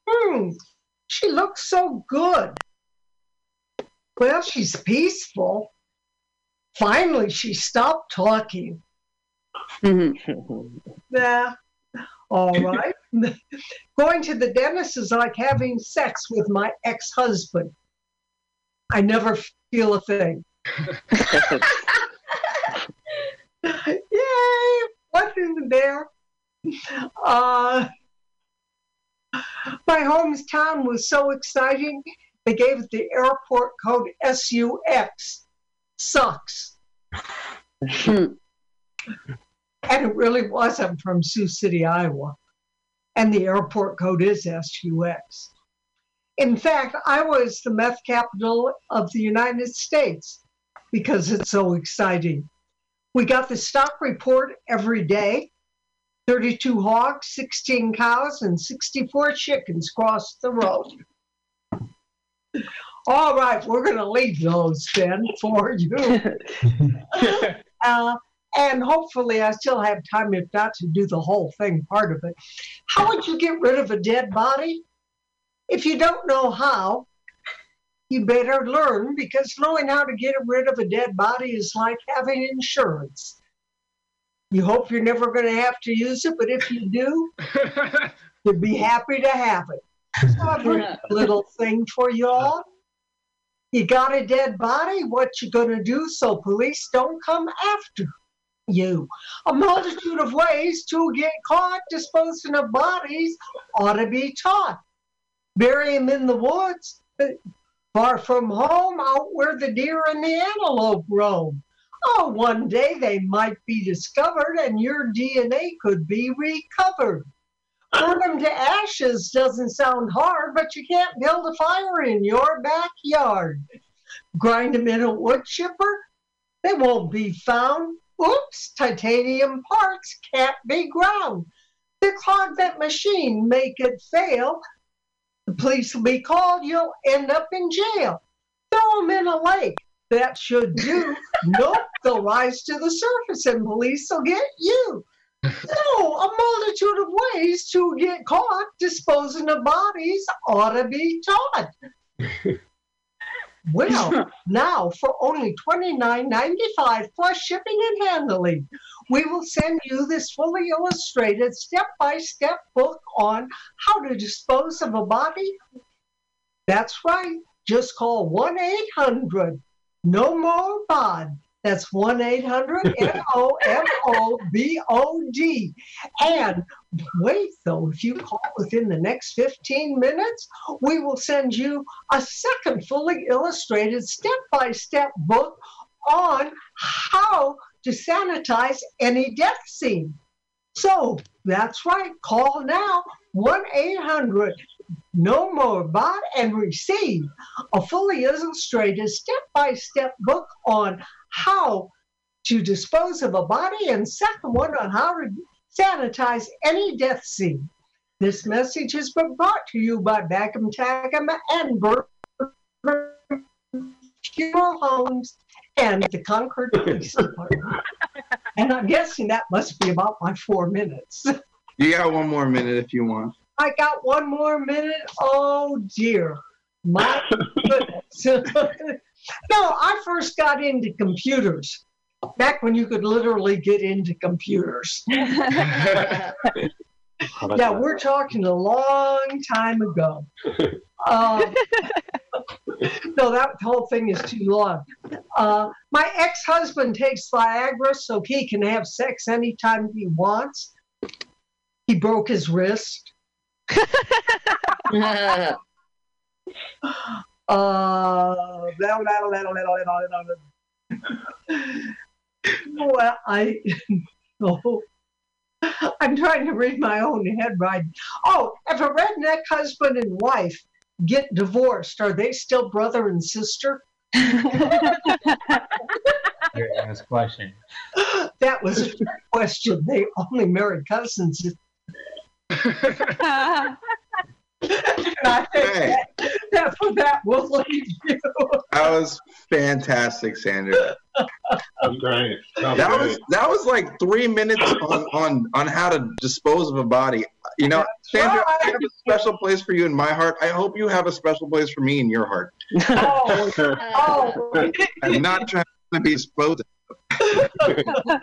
hmm, she looks so good. Well, she's peaceful. Finally, she stopped talking. Yeah. All right. Going to the dentist is like having sex with my ex husband. I never feel a thing. Yay! What's in there? Uh, my hometown was so exciting, they gave it the airport code SUX. Sucks. and it really was. I'm from Sioux City, Iowa. And the airport code is SUX. In fact, I was the meth capital of the United States because it's so exciting. We got the stock report every day 32 hogs, 16 cows, and 64 chickens crossed the road. All right, we're going to leave those then for you. uh, and hopefully, I still have time, if not to do the whole thing, part of it. How would you get rid of a dead body? If you don't know how, you better learn because knowing how to get rid of a dead body is like having insurance. You hope you're never going to have to use it, but if you do, you'd be happy to have it. So I've written a little thing for you all. You got a dead body, what you to do so police don't come after you. A multitude of ways to get caught disposing of bodies ought to be taught. Bury 'em in the woods, far from home, out where the deer and the antelope roam. Oh, one day they might be discovered and your DNA could be recovered. Burn 'em to ashes doesn't sound hard, but you can't build a fire in your backyard. Grind them in a wood chipper, they won't be found. Oops, titanium parts can't be ground. They clog that machine, make it fail. The police will be called, you'll end up in jail. Throw them in a lake, that should do. nope, they'll rise to the surface and police will get you. No, a multitude of ways to get caught disposing of bodies ought to be taught. Well, now for only $29.95 plus shipping and handling, we will send you this fully illustrated step by step book on how to dispose of a body. That's right, just call 1 800 No More Bod. That's 1 800 N O M O B O D. And wait, though, if you call within the next 15 minutes, we will send you a second fully illustrated step by step book on how to sanitize any death scene. So that's right, call now 1 800 No More Bot and receive a fully illustrated step by step book on how to dispose of a body and second one on how to sanitize any death scene. This message has been brought to you by Bagum Tagum and Bourbon Funeral Homes and the Concord Police Department. and I'm guessing that must be about my four minutes. You got one more minute if you want. I got one more minute. Oh dear. My goodness. no, I first got into computers back when you could literally get into computers. yeah, we're talking a long time ago. Um, no, that whole thing is too long. Uh, my ex husband takes Viagra so he can have sex anytime he wants. He broke his wrist. uh, well, I no. I'm trying to read my own head right. Oh, if a redneck husband and wife get divorced, are they still brother and sister? Very question. that was a trick question. They only marry cousins. I think that, that for that we'll leave you. That was fantastic, Sandra. That's great. That was that was like three minutes on on on how to dispose of a body. You know, Sandra, I have a special place for you in my heart. I hope you have a special place for me in your heart. Oh, oh. I'm not trying to be disposed. oh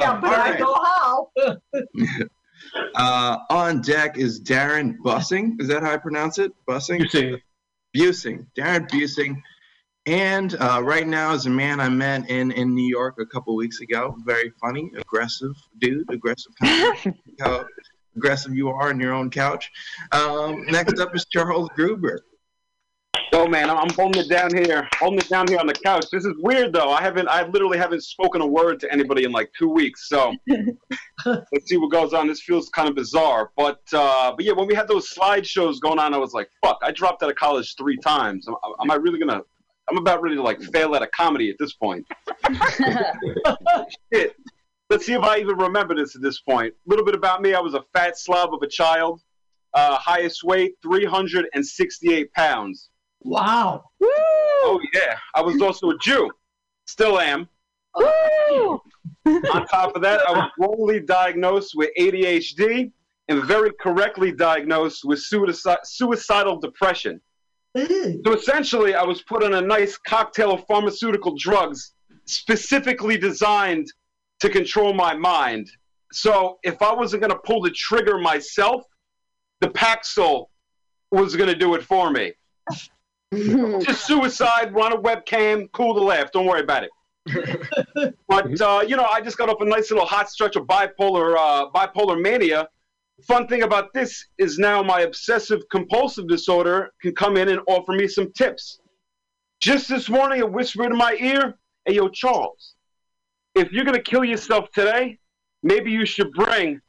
yeah, but I know how. Uh, on deck is Darren Bussing. Is that how I pronounce it? Bussing? Busing. Busing. Darren Busing. And uh, right now is a man I met in, in New York a couple weeks ago. Very funny, aggressive dude, aggressive how aggressive you are on your own couch. Um, next up is Charles Gruber. Yo, man, I'm I'm holding it down here, holding it down here on the couch. This is weird, though. I haven't, I literally haven't spoken a word to anybody in like two weeks. So let's see what goes on. This feels kind of bizarre, but uh, but yeah, when we had those slideshows going on, I was like, fuck, I dropped out of college three times. Am, am I really gonna? I'm about ready to like fail at a comedy at this point. Shit. Let's see if I even remember this at this point. A little bit about me. I was a fat slob of a child. Uh, highest weight, 368 pounds. Wow. Oh yeah, I was also a Jew. Still am. On top of that, I was wrongly diagnosed with ADHD and very correctly diagnosed with suicide, suicidal depression. So essentially, I was put on a nice cocktail of pharmaceutical drugs specifically designed to control my mind. So if I wasn't going to pull the trigger myself, the Paxil was going to do it for me. Just suicide, run a webcam, cool to laugh. Don't worry about it. but uh, you know, I just got off a nice little hot stretch of bipolar uh, bipolar mania. Fun thing about this is now my obsessive compulsive disorder can come in and offer me some tips. Just this morning, it whispered in my ear, "Hey, yo, Charles, if you're gonna kill yourself today, maybe you should bring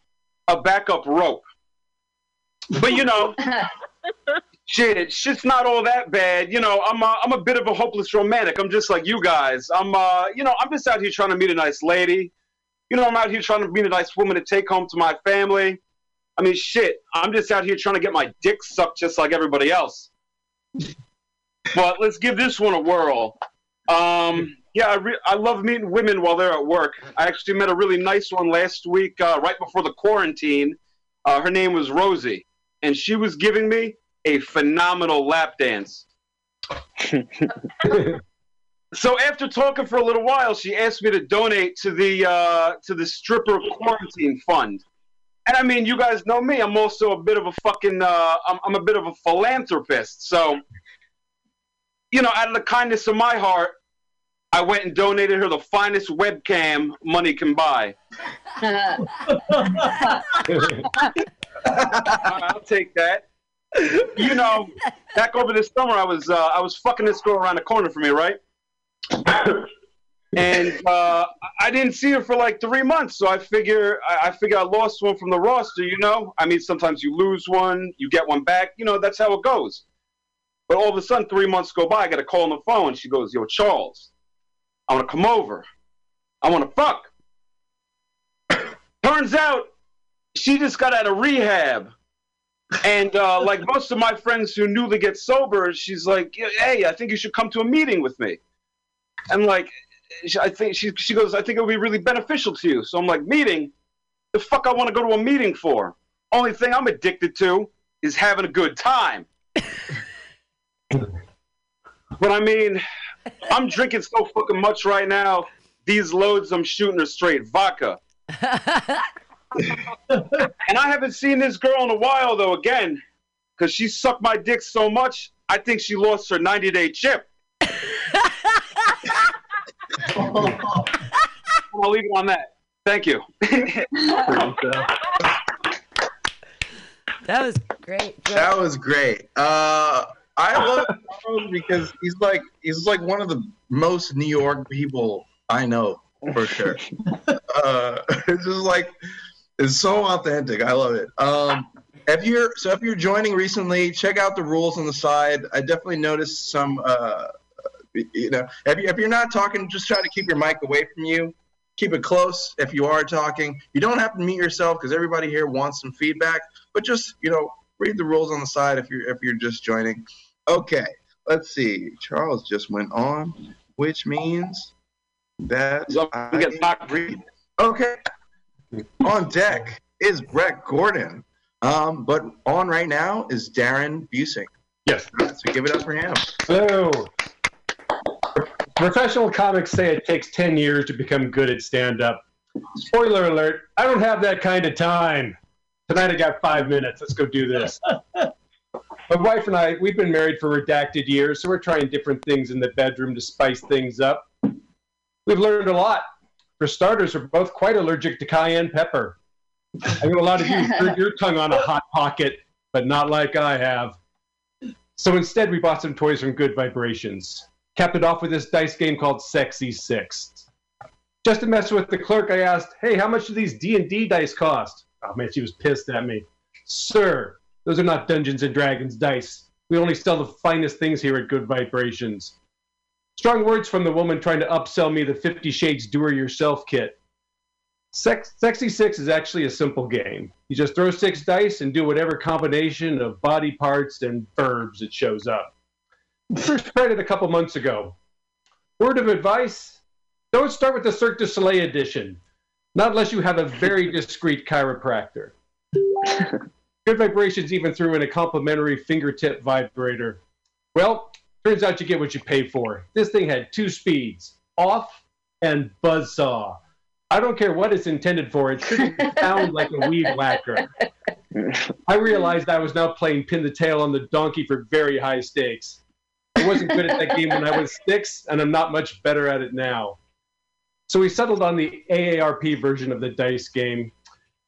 a backup rope." But you know, shit, it's shit's not all that bad. You know, I'm a, I'm a bit of a hopeless romantic. I'm just like you guys. I'm, uh, you know, I'm just out here trying to meet a nice lady. You know, I'm out here trying to meet a nice woman to take home to my family. I mean, shit, I'm just out here trying to get my dick sucked just like everybody else. but let's give this one a whirl. Um, yeah, I, re- I love meeting women while they're at work. I actually met a really nice one last week, uh, right before the quarantine. Uh, her name was Rosie, and she was giving me a phenomenal lap dance. so after talking for a little while, she asked me to donate to the uh, to the stripper quarantine fund. And I mean, you guys know me. I'm also a bit of a fucking. Uh, I'm, I'm a bit of a philanthropist. So, you know, out of the kindness of my heart, I went and donated her the finest webcam money can buy. I'll take that. You know, back over this summer, I was uh, I was fucking this girl around the corner from me, right? and uh, I didn't see her for like three months, so I figure I, I figure I lost one from the roster. You know, I mean, sometimes you lose one, you get one back. You know, that's how it goes. But all of a sudden, three months go by. I get a call on the phone. She goes, "Yo, Charles, I want to come over. I want to fuck." Turns out, she just got out of rehab. And uh, like most of my friends who newly get sober, she's like, "Hey, I think you should come to a meeting with me." And like, I think she she goes, "I think it would be really beneficial to you." So I'm like, "Meeting? The fuck I want to go to a meeting for? Only thing I'm addicted to is having a good time." but I mean, I'm drinking so fucking much right now. These loads I'm shooting are straight vodka. and I haven't seen this girl in a while though. Again, because she sucked my dick so much, I think she lost her 90 day chip. I'll leave it on that. Thank you. That was great. That was great. Uh, I love Charles because he's like he's like one of the most New York people I know for sure. uh, it's just like it's so authentic. I love it. Um, if you're so if you're joining recently, check out the rules on the side. I definitely noticed some. Uh, you know, if, you, if you're not talking, just try to keep your mic away from you. Keep it close if you are talking. You don't have to mute yourself because everybody here wants some feedback. But just you know, read the rules on the side if you're if you're just joining. Okay, let's see. Charles just went on, which means that I get not read. Okay. On deck is Brett Gordon. Um, but on right now is Darren Busing. Yes. So give it up for him. Hello. Professional comics say it takes 10 years to become good at stand up. Spoiler alert, I don't have that kind of time. Tonight I got five minutes. Let's go do this. My wife and I, we've been married for redacted years, so we're trying different things in the bedroom to spice things up. We've learned a lot. For starters, we're both quite allergic to cayenne pepper. I know a lot of you turned your tongue on a hot pocket, but not like I have. So instead, we bought some toys from Good Vibrations. Capped it off with this dice game called Sexy Six. Just to mess with the clerk, I asked, "Hey, how much do these D and D dice cost?" Oh man, she was pissed at me. Sir, those are not Dungeons and Dragons dice. We only sell the finest things here at Good Vibrations. Strong words from the woman trying to upsell me the Fifty Shades Do-It-Yourself kit. Sex, Sexy Six is actually a simple game. You just throw six dice and do whatever combination of body parts and verbs it shows up. First tried it a couple months ago. Word of advice don't start with the Cirque du Soleil edition, not unless you have a very discreet chiropractor. Good Vibrations even threw in a complimentary fingertip vibrator. Well, turns out you get what you pay for. This thing had two speeds off and buzzsaw. I don't care what it's intended for, it shouldn't sound like a weed whacker. I realized I was now playing pin the tail on the donkey for very high stakes. I wasn't good at that game when I was six, and I'm not much better at it now. So we settled on the AARP version of the dice game.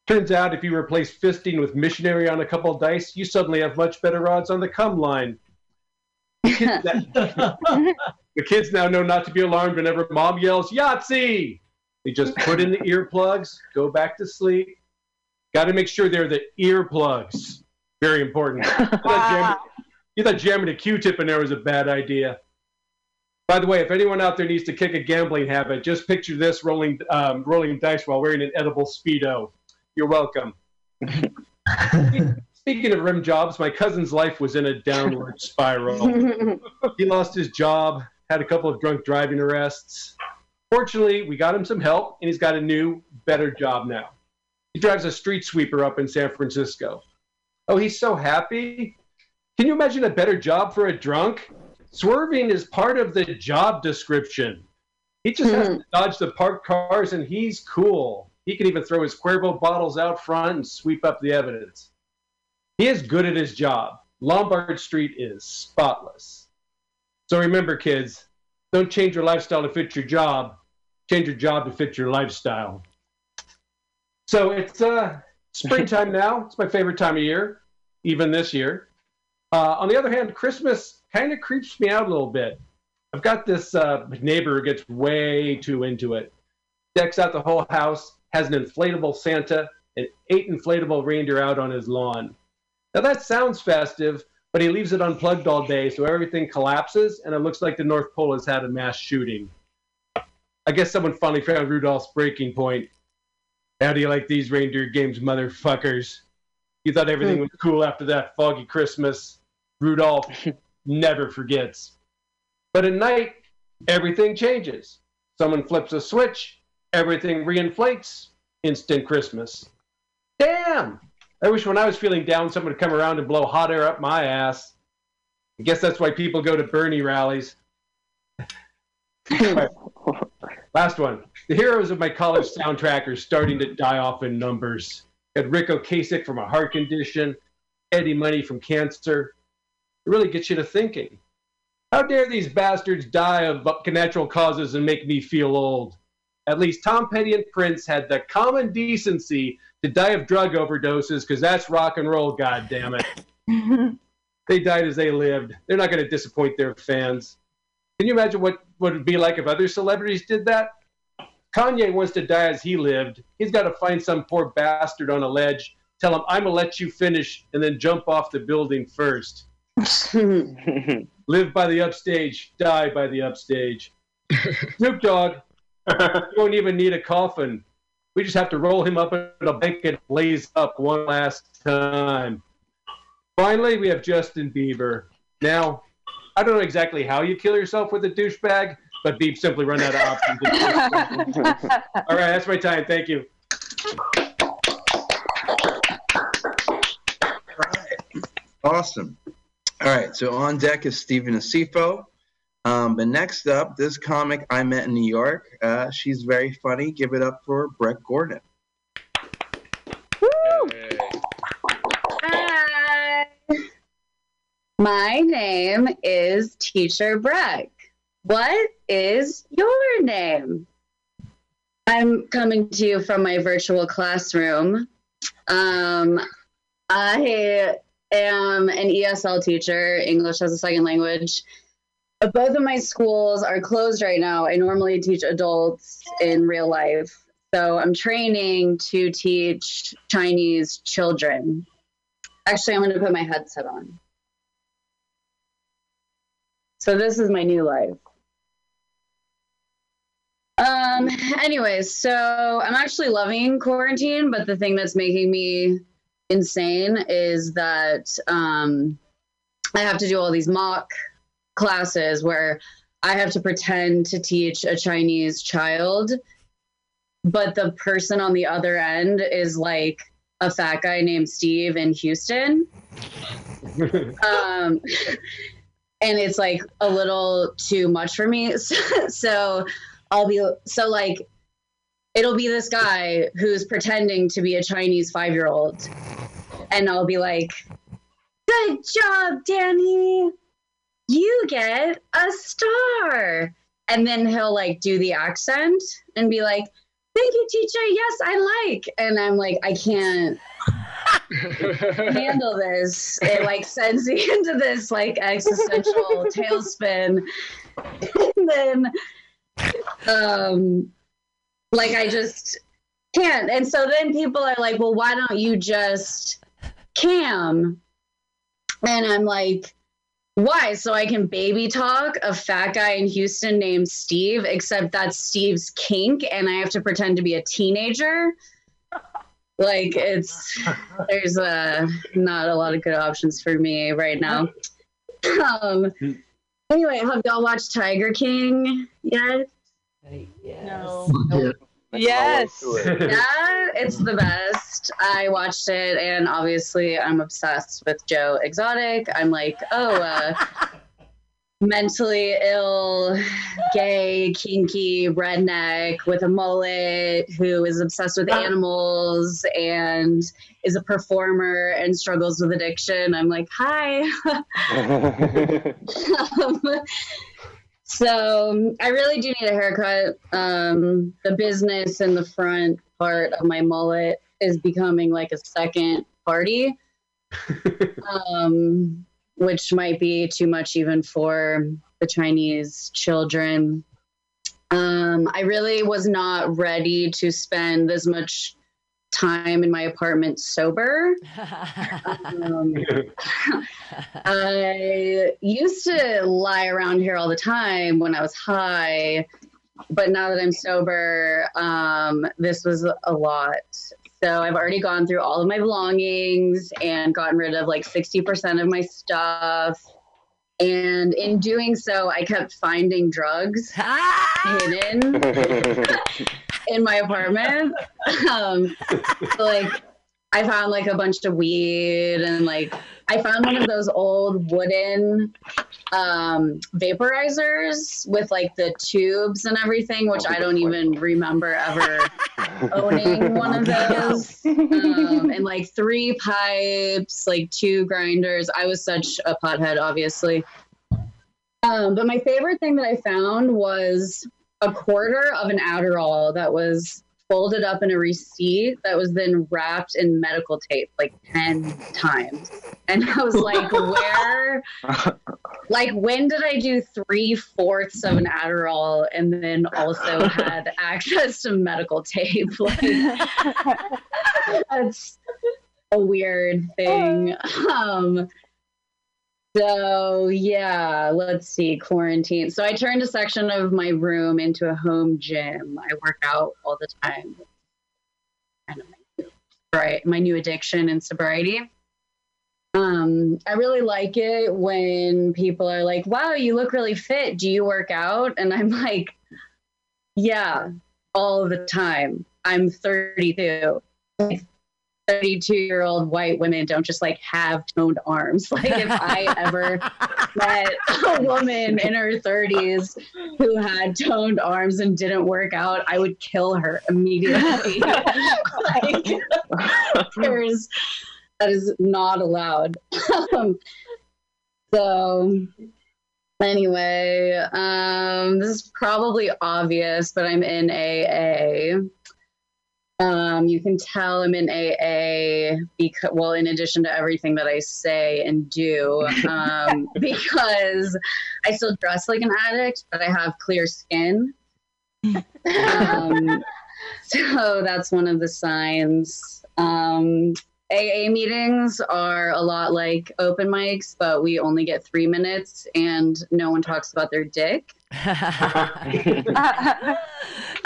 Turns out if you replace fisting with missionary on a couple dice, you suddenly have much better odds on the come line. the kids now know not to be alarmed whenever mom yells Yahtzee. They just put in the earplugs, go back to sleep. Got to make sure they're the earplugs. Very important. You thought jamming- you thought jamming a Q-tip in there was a bad idea. By the way, if anyone out there needs to kick a gambling habit, just picture this rolling um, rolling dice while wearing an edible speedo. You're welcome. Speaking of rim jobs, my cousin's life was in a downward spiral. he lost his job, had a couple of drunk driving arrests. Fortunately, we got him some help, and he's got a new, better job now. He drives a street sweeper up in San Francisco. Oh, he's so happy. Can you imagine a better job for a drunk? Swerving is part of the job description. He just has hmm. to dodge the parked cars, and he's cool. He can even throw his Cuervo bottles out front and sweep up the evidence. He is good at his job. Lombard Street is spotless. So remember, kids, don't change your lifestyle to fit your job. Change your job to fit your lifestyle. So it's uh, springtime now. It's my favorite time of year, even this year. Uh, on the other hand, Christmas kind of creeps me out a little bit. I've got this uh, neighbor who gets way too into it. Decks out the whole house, has an inflatable Santa, and eight inflatable reindeer out on his lawn. Now that sounds festive, but he leaves it unplugged all day, so everything collapses, and it looks like the North Pole has had a mass shooting. I guess someone finally found Rudolph's breaking point. How do you like these reindeer games, motherfuckers? You thought everything was cool after that foggy Christmas. Rudolph never forgets. But at night, everything changes. Someone flips a switch, everything reinflates. Instant Christmas. Damn! I wish when I was feeling down, someone would come around and blow hot air up my ass. I guess that's why people go to Bernie rallies. Right. Last one. The heroes of my college soundtrack are starting to die off in numbers. Got Ric Ocasek from a heart condition, Eddie Money from cancer. It really gets you to thinking. How dare these bastards die of natural causes and make me feel old? At least Tom Petty and Prince had the common decency to die of drug overdoses because that's rock and roll, God damn it. they died as they lived. They're not going to disappoint their fans. Can you imagine what, what it would be like if other celebrities did that? Kanye wants to die as he lived. He's got to find some poor bastard on a ledge, tell him, I'm going to let you finish, and then jump off the building first. Live by the upstage, die by the upstage. Snoop Dogg, you don't even need a coffin. We just have to roll him up in a blanket and blaze up one last time. Finally, we have Justin Bieber. Now, I don't know exactly how you kill yourself with a douchebag, but Beep simply run out of options. All right, that's my time. Thank you. All right. Awesome. All right, so on deck is Stephen Asifo. Um, but next up, this comic I met in New York. Uh, she's very funny. Give it up for Brett Gordon. Hi. My name is Teacher Breck. What is your name? I'm coming to you from my virtual classroom. Um, I am an ESL teacher, English as a second language. Both of my schools are closed right now. I normally teach adults in real life. So I'm training to teach Chinese children. Actually, I'm going to put my headset on. So this is my new life. Um, anyways, so I'm actually loving quarantine, but the thing that's making me insane is that um, I have to do all these mock classes where I have to pretend to teach a Chinese child, but the person on the other end is like a fat guy named Steve in Houston. um, and it's like a little too much for me. so I'll be so like it'll be this guy who's pretending to be a Chinese five year old. And I'll be like, Good job, Danny. You get a star. and then he'll like do the accent and be like, "Thank you, teacher. Yes, I like." And I'm like, I can't handle this. It like sends me into this like existential tailspin. and then um like I just can't. And so then people are like, well, why don't you just cam? And I'm like, why? So I can baby talk a fat guy in Houston named Steve, except that's Steve's kink, and I have to pretend to be a teenager. Like it's there's uh not a lot of good options for me right now. Um anyway, have y'all watched Tiger King yet? No. Yes. yeah, it's the best. I watched it, and obviously, I'm obsessed with Joe Exotic. I'm like, oh, uh, mentally ill, gay, kinky, redneck with a mullet who is obsessed with animals and is a performer and struggles with addiction. I'm like, hi. um, so I really do need a haircut. Um, the business in the front part of my mullet is becoming like a second party, um, which might be too much even for the Chinese children. Um, I really was not ready to spend this much time in my apartment sober. Um, I used to lie around here all the time when I was high, but now that I'm sober, um, this was a lot. So I've already gone through all of my belongings and gotten rid of like 60% of my stuff. And in doing so, I kept finding drugs hidden in my apartment. Um, like, I found like a bunch of weed and like I found one of those old wooden um, vaporizers with like the tubes and everything, which I don't even remember ever owning one of those. Um, and like three pipes, like two grinders. I was such a pothead, obviously. Um, but my favorite thing that I found was a quarter of an Adderall that was folded up in a receipt that was then wrapped in medical tape like 10 times. And I was like, where, like, when did I do three fourths of an Adderall and then also had access to medical tape? Like, that's a weird thing. Um, so yeah, let's see, quarantine. So I turned a section of my room into a home gym. I work out all the time. Kind of my, right, my new addiction and sobriety. Um, I really like it when people are like, "Wow, you look really fit. Do you work out?" And I'm like, "Yeah, all the time. I'm 32. 32 year old white women don't just like have toned arms. Like if I ever met a woman in her 30s who had toned arms and didn't work out, I would kill her immediately. like, there's that is not allowed. um, so anyway, um, this is probably obvious, but I'm in AA. Um, you can tell I'm in AA because, well, in addition to everything that I say and do, um, because I still dress like an addict, but I have clear skin. Um, so that's one of the signs. Um, AA meetings are a lot like open mics, but we only get three minutes and no one talks about their dick. so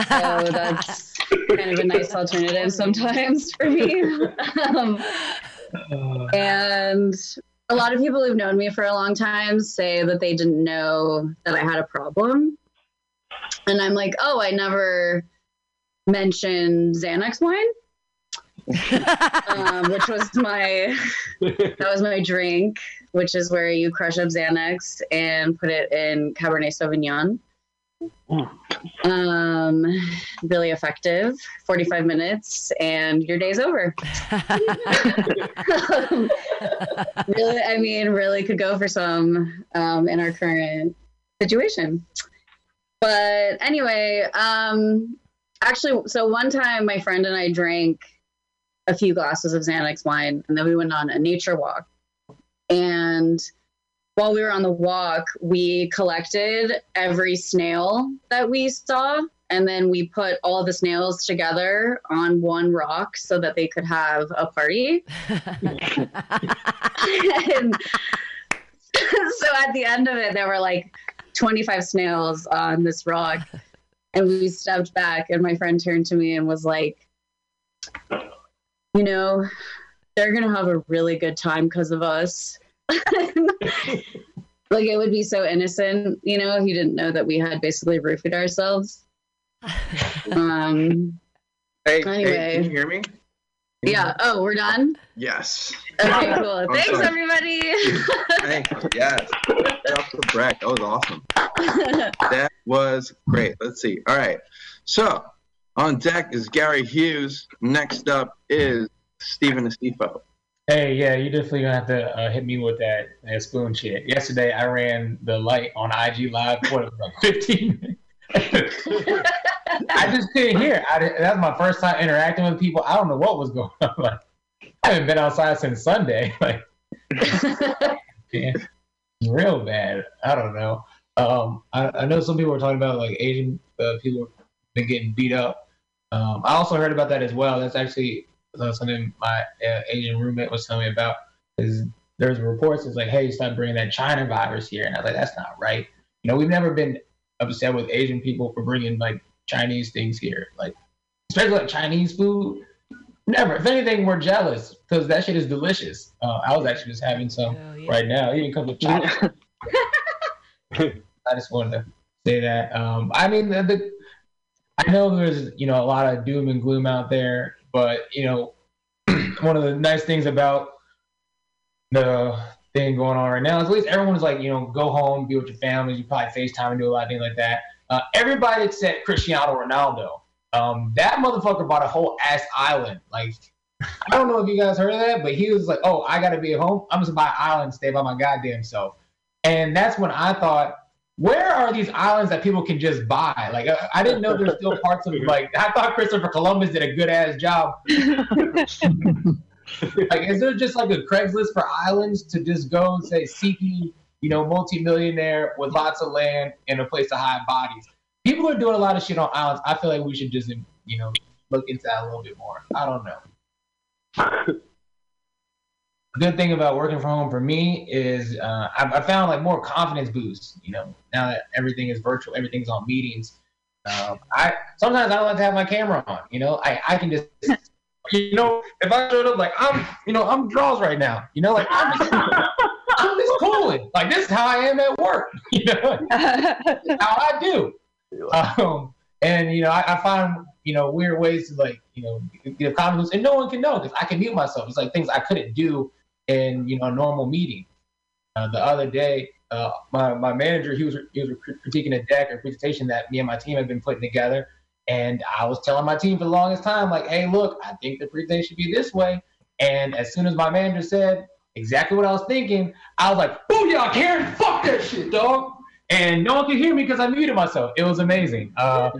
that's kind of a nice alternative sometimes for me. um, and a lot of people who've known me for a long time say that they didn't know that I had a problem. And I'm like, oh, I never mentioned Xanax wine. um, which was my that was my drink, which is where you crush up Xanax and put it in Cabernet Sauvignon. Um, really effective. Forty-five minutes, and your day's over. Um, really, I mean, really could go for some um, in our current situation. but anyway, um, actually, so one time my friend and I drank a few glasses of Xanax wine, and then we went on a nature walk. And while we were on the walk, we collected every snail that we saw, and then we put all the snails together on one rock so that they could have a party. and so at the end of it, there were like 25 snails on this rock. And we stepped back, and my friend turned to me and was like, You know, they're going to have a really good time because of us. like, it would be so innocent, you know, he didn't know that we had basically roofied ourselves. Um, Hey, Anyway. hey, can you hear me? yeah. Oh, we're done? Yes. Okay, cool. I'm Thanks, sorry. everybody. Thank you. Yes. Shout to Breck. That was awesome. That was great. Let's see. All right. So on deck is Gary Hughes. Next up is Stephen Estifo. Hey, yeah, you definitely gonna have to uh, hit me with that, that spoon shit. Yesterday, I ran the light on IG Live for like 15 minutes. I just couldn't hear. I, that was my first time interacting with people. I don't know what was going on. Like, I haven't been outside since Sunday. Like, yeah, real bad. I don't know. Um, I, I know some people were talking about like Asian uh, people been getting beat up. Um, I also heard about that as well. That's actually uh, something my uh, Asian roommate was telling me about. Is there's reports it's like, hey, stop bringing that China virus here, and I was like, that's not right. You know, we've never been upset with Asian people for bringing like Chinese things here, like especially like Chinese food. Never. If anything, we're jealous because that shit is delicious. Uh, I was actually just having some right now. It even comes with chocolate. I just wanted to say that. Um, I mean, the, the, I know there's you know a lot of doom and gloom out there, but you know, one of the nice things about the thing going on right now is at least everyone's like you know go home, be with your families. You probably FaceTime and do a lot of things like that. Uh, everybody except Cristiano Ronaldo. Um, that motherfucker bought a whole ass island. Like, I don't know if you guys heard of that, but he was like, "Oh, I gotta be at home. I'm just gonna buy an island, and stay by my goddamn self." And that's when I thought, where are these islands that people can just buy? Like, I, I didn't know there's still parts of like I thought Christopher Columbus did a good ass job. like, is there just like a Craigslist for islands to just go and say seeking, you know, multimillionaire with lots of land and a place to hide bodies? People are doing a lot of shit on islands. I feel like we should just, you know, look into that a little bit more. I don't know. good thing about working from home for me is uh, I, I found like more confidence boost. You know, now that everything is virtual, everything's on meetings. Um, I sometimes I don't like to have my camera on. You know, I, I can just you know if I showed up like I'm you know I'm draws right now. You know, like I'm just, I'm just cooling. Like this is how I am at work. You know, how I do. Um, and you know, I, I find you know weird ways to like you know get confidence, and no one can know because I can mute myself. It's like things I couldn't do in you know a normal meeting. Uh, the other day, uh, my my manager he was he was critiquing a deck or presentation that me and my team had been putting together, and I was telling my team for the longest time like, hey, look, I think the presentation should be this way. And as soon as my manager said exactly what I was thinking, I was like, booyah, Karen, fuck that shit, dog. And no one could hear me because I muted myself. It was amazing. Uh,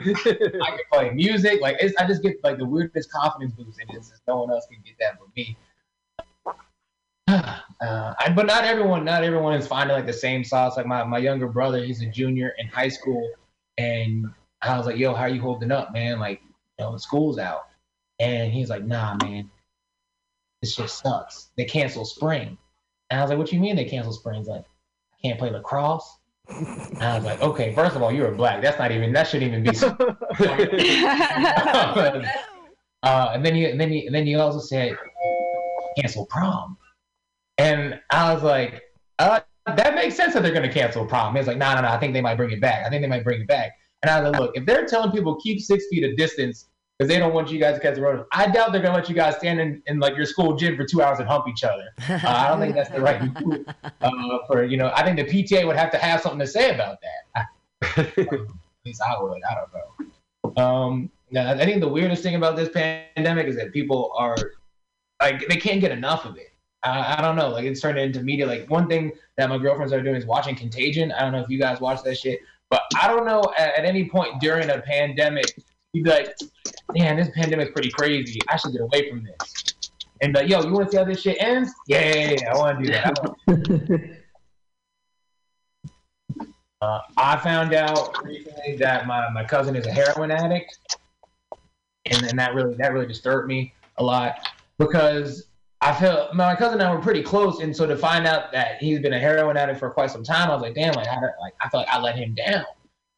I could play music. Like it's, I just get like the weirdest confidence boost, and it's just no one else can get that but me. Uh, I, but not everyone, not everyone is finding like the same sauce. Like my, my younger brother, he's a junior in high school, and I was like, "Yo, how you holding up, man? Like, you know, school's out." And he's like, "Nah, man, this shit sucks. They cancel spring." And I was like, "What you mean they cancel spring?" He's like, "I can't play lacrosse." And I was like, "Okay, first of all, you're a black. That's not even. That shouldn't even be." uh, and then you, and then you, and then you also said, "Cancel prom." And I was like, uh, that makes sense that they're going to cancel a prom. He's like, no, no, no, I think they might bring it back. I think they might bring it back. And I was like, look, if they're telling people keep six feet of distance because they don't want you guys to catch the road, I doubt they're going to let you guys stand in, in like your school gym for two hours and hump each other. Uh, I don't think that's the right move. Uh, for, you know, I think the PTA would have to have something to say about that. At least I would. I don't know. Um, I think the weirdest thing about this pandemic is that people are like they can't get enough of it. I, I don't know. Like it's turned into media. Like one thing that my girlfriends are doing is watching Contagion. I don't know if you guys watch that shit, But I don't know at, at any point during a pandemic, you'd be like, man, this pandemic's pretty crazy. I should get away from this. And like, yo, you want to see how this shit ends? Yeah, yeah, yeah, I want to do that. I Uh, I found out recently that my, my cousin is a heroin addict, and, and that really that really disturbed me a lot because I felt my cousin and I were pretty close, and so to find out that he's been a heroin addict for quite some time, I was like, damn, like I like I felt like I let him down.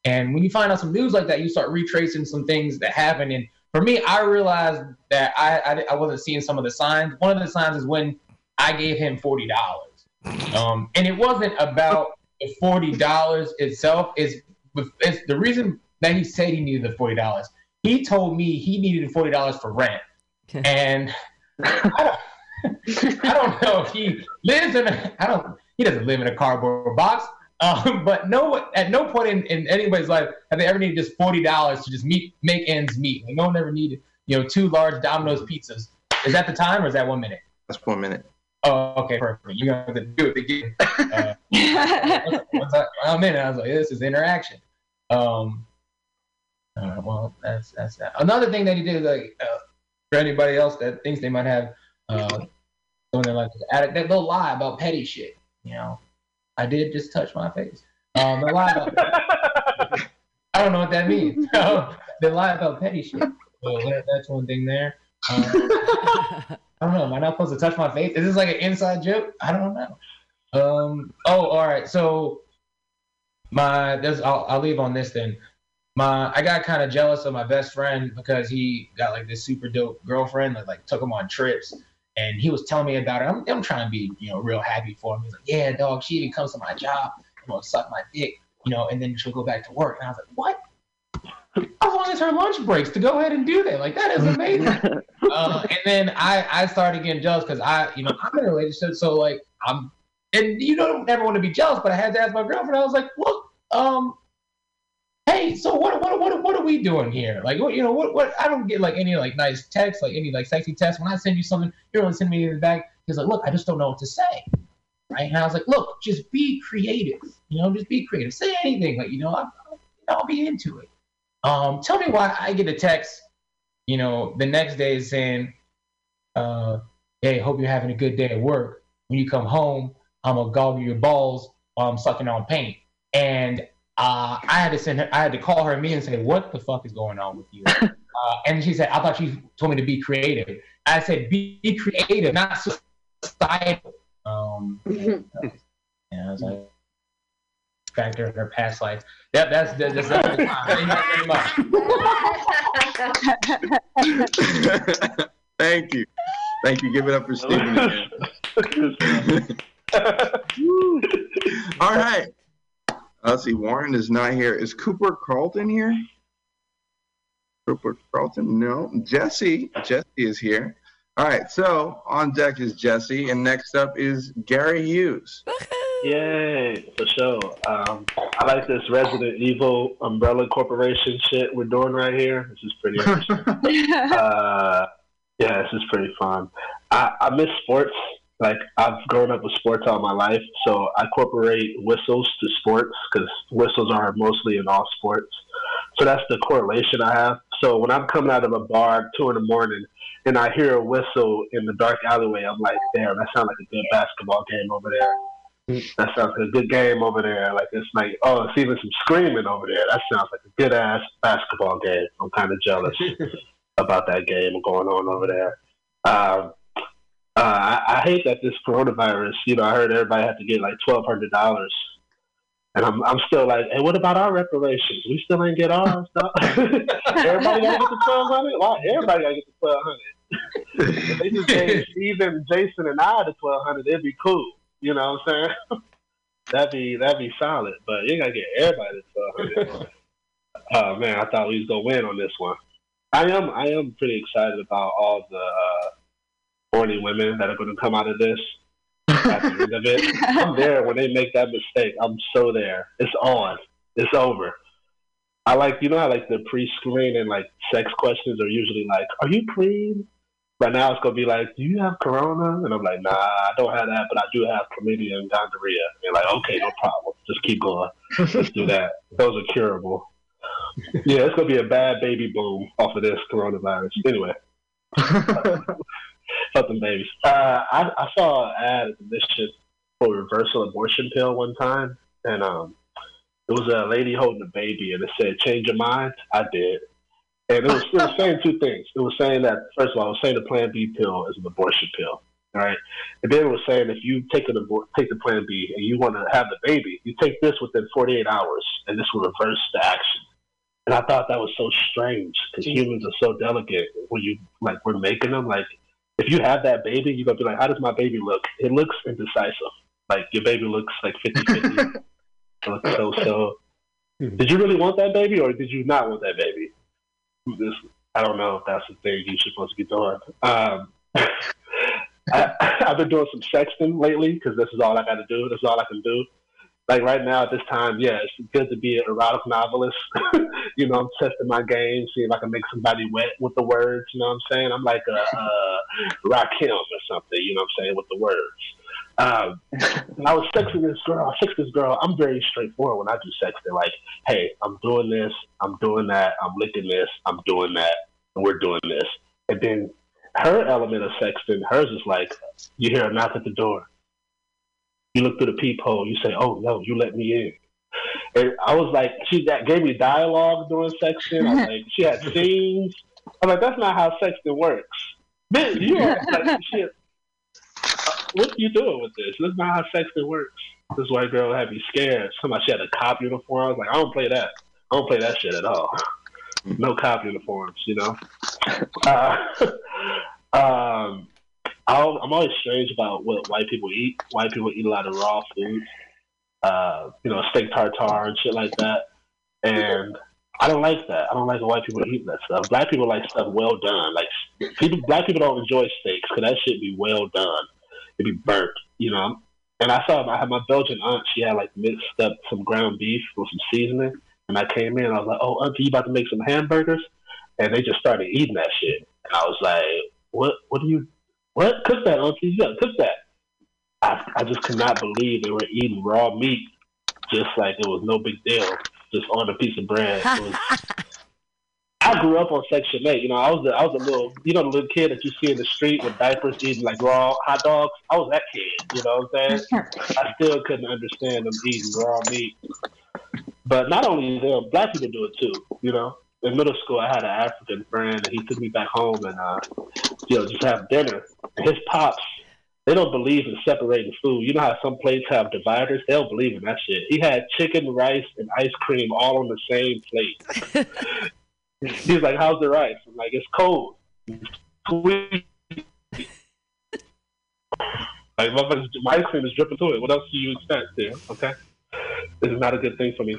And when you find out some news like that, you start retracing some things that happened. And for me, I realized that I I, I wasn't seeing some of the signs. One of the signs is when I gave him forty dollars, um, and it wasn't about the forty dollars itself. Is it's the reason that he said he needed the forty dollars. He told me he needed forty dollars for rent, and I don't, know if he lives in. A, I don't. He doesn't live in a cardboard box. Um, but no, at no point in, in anybody's life have they ever needed just forty dollars to just meet make ends meet. Like no one ever needed, you know, two large Domino's pizzas. Is that the time or is that one minute? That's one minute. Oh, okay, perfect. You got to do it again. Uh, once, once I, I'm in, I was like, this is interaction. Um, uh, well, that's that's that. Another thing that he did, like uh, for anybody else that thinks they might have uh, someone they like addict, they, they'll lie about petty shit. You know, I did just touch my face. Um, they lie about. I don't know what that means. they lie about petty shit. So that, that's one thing there. Um, I don't know. Am I not supposed to touch my face? Is this like an inside joke? I don't know. Um. Oh, all right. So my there's I'll, I'll leave on this then. My I got kind of jealous of my best friend because he got like this super dope girlfriend that like took him on trips, and he was telling me about it. I'm I'm trying to be you know real happy for him. He's like, yeah, dog. She even comes to my job, you know, suck my dick, you know, and then she'll go back to work. And I was like, what? How long is her lunch breaks to go ahead and do that? Like that is amazing. uh, and then I I started getting jealous because I you know I'm in a relationship, so like I'm and you don't ever want to be jealous, but I had to ask my girlfriend. I was like, look, um, hey, so what what what what are we doing here? Like what you know what what I don't get like any like nice text, like any like sexy text. When I send you something, you don't send me anything back. He's like, look, I just don't know what to say. Right? And I was like, look, just be creative. You know, just be creative. Say anything. Like, you know, I'll, I'll be into it. Um, tell me why I get a text, you know, the next day saying, uh, hey, hope you're having a good day at work. When you come home, I'm gonna goggle your balls while I'm sucking on paint. And uh, I had to send her, I had to call her immediately and say, what the fuck is going on with you? uh, and she said, I thought she told me to be creative. I said, be, be creative, not societal. Um, yeah, I was like, factor in her past life. Yep, that's that's, that's, that's the time. Thank you very much. Thank you. Thank you. Give it up for Steven again. All right. Let's see. Warren is not here. Is Cooper Carlton here? Cooper Carlton? No. Jesse. Jesse is here. All right. So on deck is Jesse, and next up is Gary Hughes. Yay, for sure. Um, I like this Resident Evil Umbrella Corporation shit we're doing right here. This is pretty interesting. uh, yeah, this is pretty fun. I, I miss sports. Like, I've grown up with sports all my life, so I incorporate whistles to sports because whistles are mostly in all sports. So that's the correlation I have. So when I'm coming out of a bar two in the morning and I hear a whistle in the dark alleyway, I'm like, damn, that sounds like a good basketball game over there. That sounds like a good game over there. Like it's like, oh, it's even some screaming over there. That sounds like a good ass basketball game. I'm kind of jealous about that game going on over there. Um, uh, I, I hate that this coronavirus. You know, I heard everybody had to get like twelve hundred dollars, and I'm I'm still like, hey, what about our reparations? We still ain't get ours. everybody gotta get the twelve hundred. Why everybody gotta get the twelve hundred? if they just gave even Jason, and I the twelve hundred, it'd be cool. You know what I'm saying? that'd be that'd be solid. But you gotta get everybody the twelve hundred. Oh man, I thought we was gonna win on this one. I am I am pretty excited about all the uh, horny women that are gonna come out of this. At the end of it, I'm there when they make that mistake. I'm so there. It's on. It's over. I like you know how like the pre-screen and like sex questions are usually like, "Are you clean? But now it's gonna be like, do you have corona? And I'm like, nah, I don't have that, but I do have chlamydia and gonorrhea. And they're like, okay, no problem. Just keep going. Let's do that. Those are curable. Yeah, it's gonna be a bad baby boom off of this coronavirus. Anyway, fuck them babies. Uh, I, I saw an ad at this shit for reversal abortion pill one time, and um, it was a lady holding a baby, and it said, "Change your mind." I did, and it was, it was saying two things. It was saying that first of all, it was saying the Plan B pill is an abortion pill, all right, and then it was saying if you take an abor- take the Plan B and you want to have the baby, you take this within 48 hours, and this will reverse the action. And I thought that was so strange because humans are so delicate when you like we're making them. Like if you have that baby, you're gonna be like, how does my baby look? It looks indecisive. Like your baby looks like 50-50. so, so, so did you really want that baby or did you not want that baby? This, I don't know if that's the thing you're supposed to be doing. Um, I, I've been doing some sexting lately because this is all I got to do. This is all I can do. Like right now at this time, yeah, it's good to be an erotic novelist. you know, I'm testing my game, seeing if I can make somebody wet with the words. You know what I'm saying? I'm like a, a Rakim or something. You know what I'm saying with the words. Um, I was sexting this girl. I sex this girl. I'm very straightforward when I do sexting. Like, hey, I'm doing this. I'm doing that. I'm licking this. I'm doing that, and we're doing this. And then her element of sexting, hers is like, you hear a knock at the door. You look through the peephole. You say, "Oh no, you let me in." And I was like, she that gave me dialogue during sexting. I was like, she had scenes. I'm like, that's not how sexting works. Man, you are like, shit. What are you doing with this? That's not how sexting works. This white girl had me scared. Somebody she had a cop uniform. I was like, I don't play that. I don't play that shit at all. No cop uniforms, you know. Uh, um, I'll, I'm always strange about what white people eat. White people eat a lot of raw food, uh, you know, steak tartare and shit like that. And I don't like that. I don't like white people eat that stuff. Black people like stuff well done. Like people, black people don't enjoy steaks because that shit be well done. It be burnt, you know. And I saw I had my Belgian aunt. She had like mixed up some ground beef with some seasoning. And I came in. I was like, "Oh, auntie, you about to make some hamburgers?" And they just started eating that shit. And I was like, "What? What do you? What? Cook that, auntie? Yeah, cook that." I, I just could not believe they were eating raw meat just like it was no big deal, just on a piece of bread. Was, I grew up on Section Eight. You know, I was the, I was a little, you know, the little kid that you see in the street with diapers eating like raw hot dogs. I was that kid. You know what I'm saying? I still couldn't understand them eating raw meat. But not only them, black people do it too. You know, in middle school, I had an African friend, and he took me back home and uh, you know just have dinner. And his pops, they don't believe in separating food. You know how some plates have dividers? They don't believe in that shit. He had chicken, rice, and ice cream all on the same plate. He's like, "How's the rice?" I'm like, "It's cold." Sweet. Like, motherfuckers, my ice cream is dripping through it. What else do you expect there? Okay, this is not a good thing for me.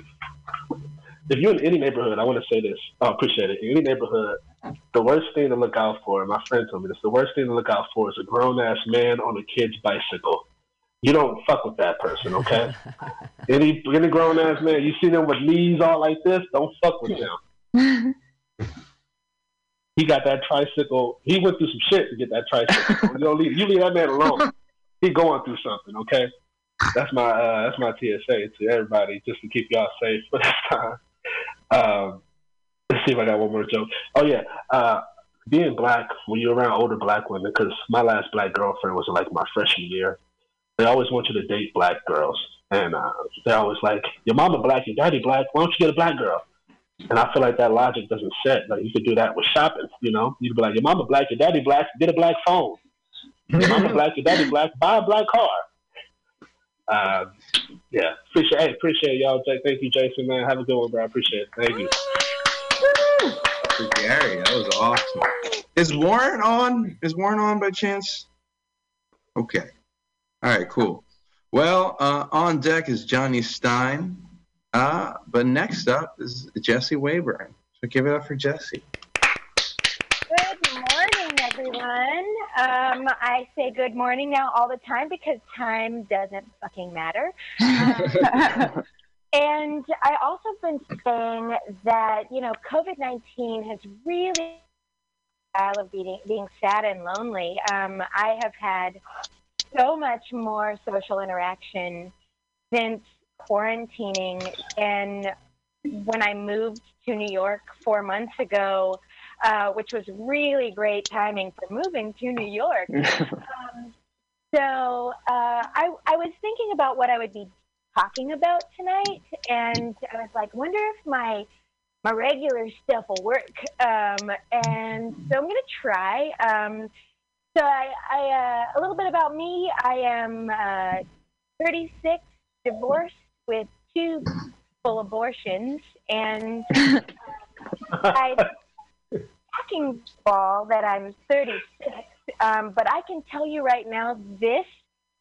If you're in any neighborhood, I want to say this. I appreciate it. In any neighborhood, the worst thing to look out for, my friend told me this, the worst thing to look out for is a grown ass man on a kid's bicycle. You don't fuck with that person, okay? any any grown ass man, you see them with knees all like this, don't fuck with them. He got that tricycle. He went through some shit to get that tricycle. you don't leave you leave that man alone. He going through something, okay? That's my uh, that's my PSA to everybody, just to keep y'all safe for this time. Um, let's see if I got one more joke. Oh yeah, uh, being black when you're around older black women, because my last black girlfriend was like my freshman year. They always want you to date black girls, and uh, they're always like, "Your mama black, your daddy black. Why don't you get a black girl?" And I feel like that logic doesn't set. Like you could do that with shopping. You know, you'd be like, "Your mama black, your daddy black. Get a black phone. Your mama black, your daddy black. Buy a black car." Uh, yeah, appreciate hey, appreciate y'all. Thank you, Jason. Man, have a good one, bro. I appreciate it. Thank you. Gary, that was awesome. Is Warren on? Is Warren on by chance? Okay. All right, cool. Well, uh, on deck is Johnny Stein. Uh, but next up is Jesse Wayburn. So give it up for Jesse. Good morning, everyone. Um, I say good morning now all the time because time doesn't fucking matter. Um, and I also been saying that you know COVID nineteen has really style of being being sad and lonely. Um, I have had so much more social interaction since quarantining and when I moved to New York four months ago, uh, which was really great timing for moving to New York. um, so uh, I, I was thinking about what I would be talking about tonight, and I was like, wonder if my my regular stuff will work. Um, and so I'm gonna try. Um, so I, I uh, a little bit about me. I am uh, 36, divorced with two full abortions, and I talking ball that I'm 36. Um, but I can tell you right now, this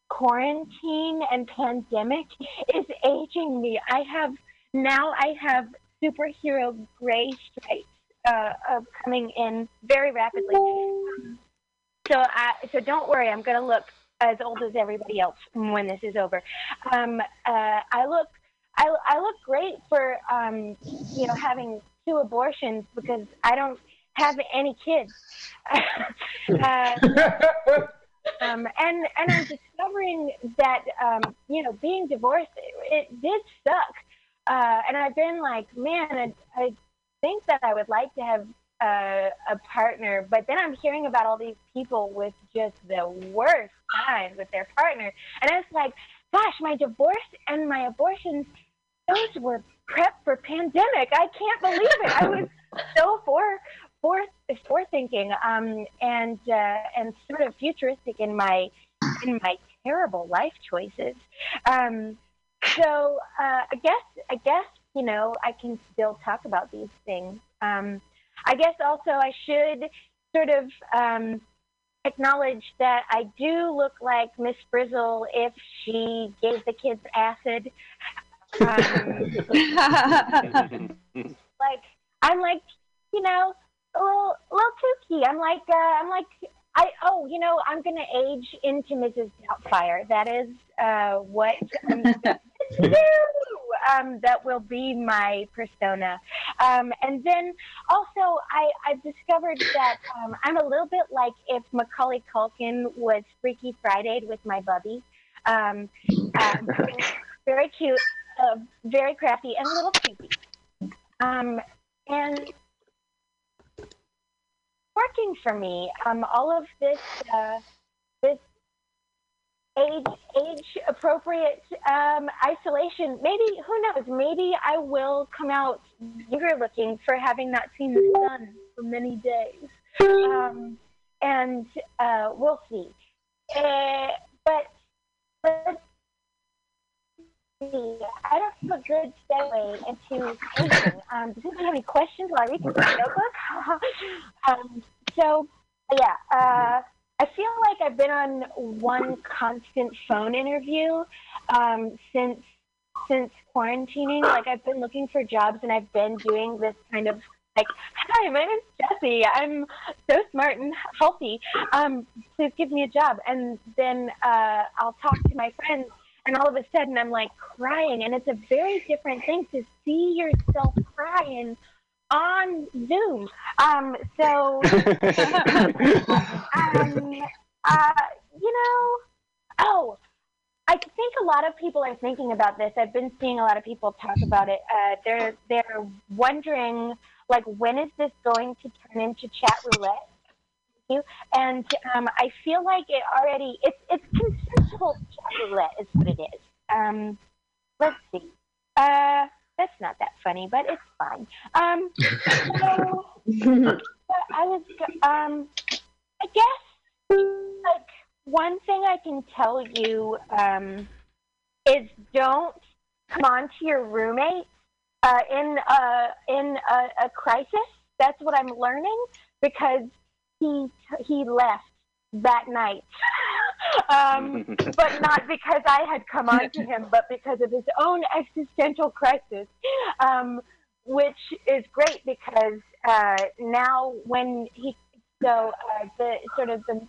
quarantine and pandemic is aging me. I have now I have superhero gray stripes uh, coming in very rapidly. So I so don't worry, I'm gonna look as old as everybody else when this is over. Um, uh, I look I, I look great for um, you know having two abortions because I don't have any kids. uh, um, and and I'm discovering that um, you know being divorced it, it did suck, uh, and I've been like, man, I, I think that I would like to have uh, a partner, but then I'm hearing about all these people with just the worst times with their partner, and it's like, gosh, my divorce and my abortions, those were prep for pandemic. I can't believe it. I was so for for forethinking um, and uh, and sort of futuristic in my in my terrible life choices. Um, so uh, I guess I guess you know I can still talk about these things. Um, I guess also I should sort of um, acknowledge that I do look like Miss Frizzle if she gave the kids acid. Um, like I'm like you know a little, a little kooky. I'm like, uh, I'm like, I oh, you know, I'm gonna age into Mrs. Doubtfire. That is uh, what I'm gonna do. Um, that will be my persona. Um, and then also, I, I've discovered that um, I'm a little bit like if Macaulay Culkin was Freaky Friday with my bubby. Um, um, very cute, uh, very crafty, and a little creepy. Um, and working for me. Um, all of this, uh, this age age appropriate um, isolation. Maybe who knows? Maybe I will come out younger looking for having not seen the sun for many days. Um, and uh, we'll see. Uh, but let's see. I don't have a good segue into aging. Um, does anybody have any questions while I read through my notebook? um, so, yeah, uh, I feel like I've been on one constant phone interview um, since since quarantining. Like I've been looking for jobs, and I've been doing this kind of like, "Hi, my name's Jessie. I'm so smart and healthy. Um, please give me a job." And then uh, I'll talk to my friends, and all of a sudden I'm like crying, and it's a very different thing to see yourself crying on Zoom. Um, so, um, uh, you know, oh, I think a lot of people are thinking about this. I've been seeing a lot of people talk about it. Uh, they're they're wondering like when is this going to turn into chat roulette? And um, I feel like it already it's it's chat roulette is what it is. Um, let's see. Uh, that's not that funny, but it's fine. Um, so, I was, um, I guess, like one thing I can tell you um, is don't come on to your roommate uh, in a, in a, a crisis. That's what I'm learning because he he left that night. um, but not because I had come on to him, but because of his own existential crisis, um, which is great because uh, now when he so uh, the sort of the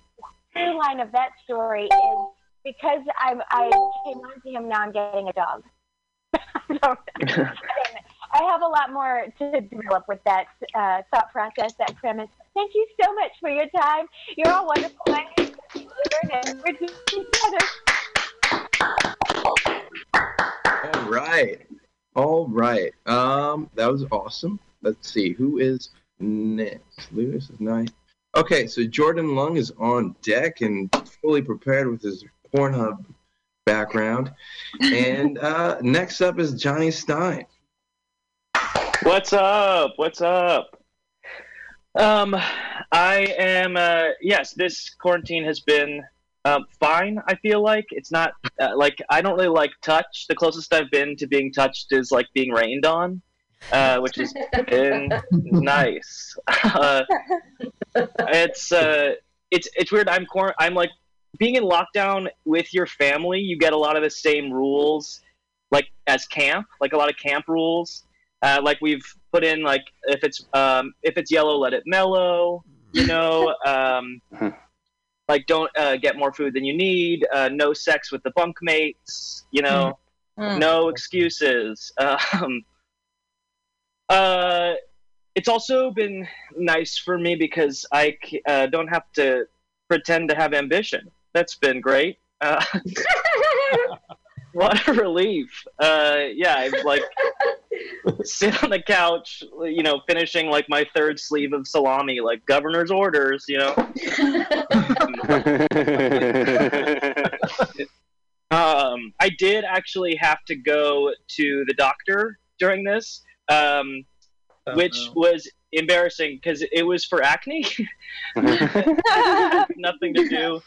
through line of that story is because I I came on to him now I'm getting a dog. so, I have a lot more to develop with that uh, thought process, that premise. Thank you so much for your time. You're all wonderful. I'm going to learn and we're doing together. All right. All right. Um, that was awesome. Let's see who is next. Lewis is nice. Okay, so Jordan Lung is on deck and fully prepared with his Pornhub background. And uh, next up is Johnny Stein. What's up? What's up? Um, I am. Uh, yes, this quarantine has been um, fine. I feel like it's not uh, like I don't really like touch. The closest I've been to being touched is like being rained on, uh, which has been nice. Uh, it's uh, it's it's weird. I'm quar- I'm like being in lockdown with your family. You get a lot of the same rules, like as camp, like a lot of camp rules. Uh, like we've put in like if it's um, if it's yellow, let it mellow. You know, um, like don't uh, get more food than you need. Uh, no sex with the bunkmates. You know, Mm. no excuses. Um, uh, it's also been nice for me because I uh, don't have to pretend to have ambition. That's been great. Uh, what a relief. Uh, yeah, I like sit on the couch, you know, finishing like my third sleeve of salami, like governor's orders, you know. um, I did actually have to go to the doctor during this, um, which was embarrassing because it was for acne. Nothing to do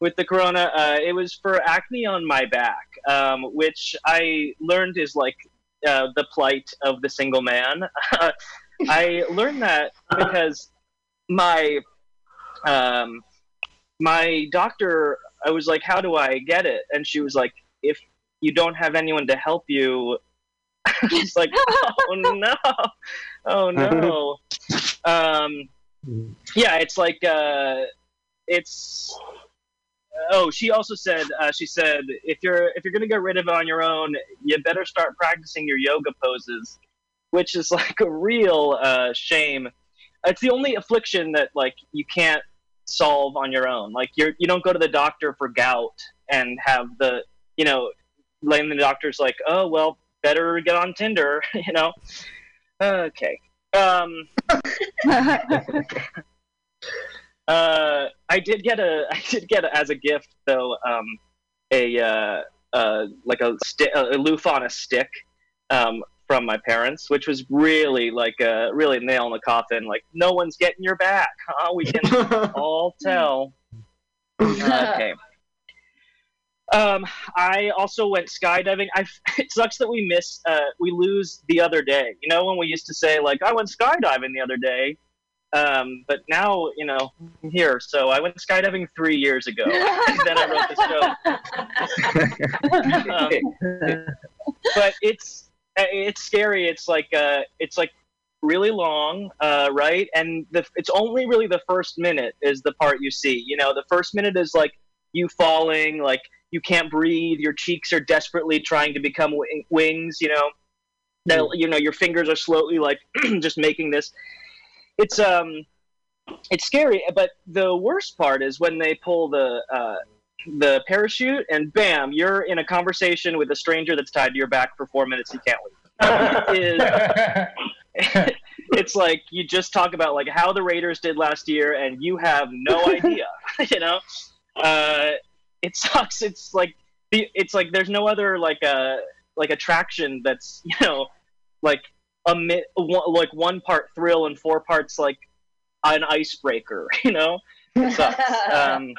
with the corona. Uh, it was for acne on my back, um, which I learned is like uh, the plight of the single man. I learned that because my um, my doctor, I was like, "How do I get it?" And she was like, "If you don't have anyone to help you." It's like, "Oh no, oh no." Um, yeah, it's like uh, it's oh she also said uh, she said if you're if you're gonna get rid of it on your own you better start practicing your yoga poses which is like a real uh, shame. It's the only affliction that like you can't solve on your own. Like you're you don't go to the doctor for gout and have the you know laying the doctor's like oh well better get on tinder you know? Okay. Um uh, I did get a, I did get a, as a gift though, um, a uh, uh, like a, sti- a loof on a stick, um, from my parents, which was really like a really nail in the coffin. Like no one's getting your back, huh? We can all tell. okay. Um, I also went skydiving. I it sucks that we miss uh, we lose the other day. You know when we used to say like I went skydiving the other day, um, but now you know I'm here. So I went skydiving three years ago. and then I wrote the show. um, but it's it's scary. It's like uh, it's like really long, uh, right? And the, it's only really the first minute is the part you see. You know, the first minute is like you falling, like you can't breathe, your cheeks are desperately trying to become wing- wings. You know, that you know your fingers are slowly like just making this. It's um, it's scary. But the worst part is when they pull the uh, the parachute and bam, you're in a conversation with a stranger that's tied to your back for four minutes. You can't leave. Is- it's like you just talk about like how the Raiders did last year, and you have no idea. you know, uh, it sucks. It's like the it's like there's no other like uh like attraction that's you know like a mi- one, like one part thrill and four parts like an icebreaker. You know, it sucks. um,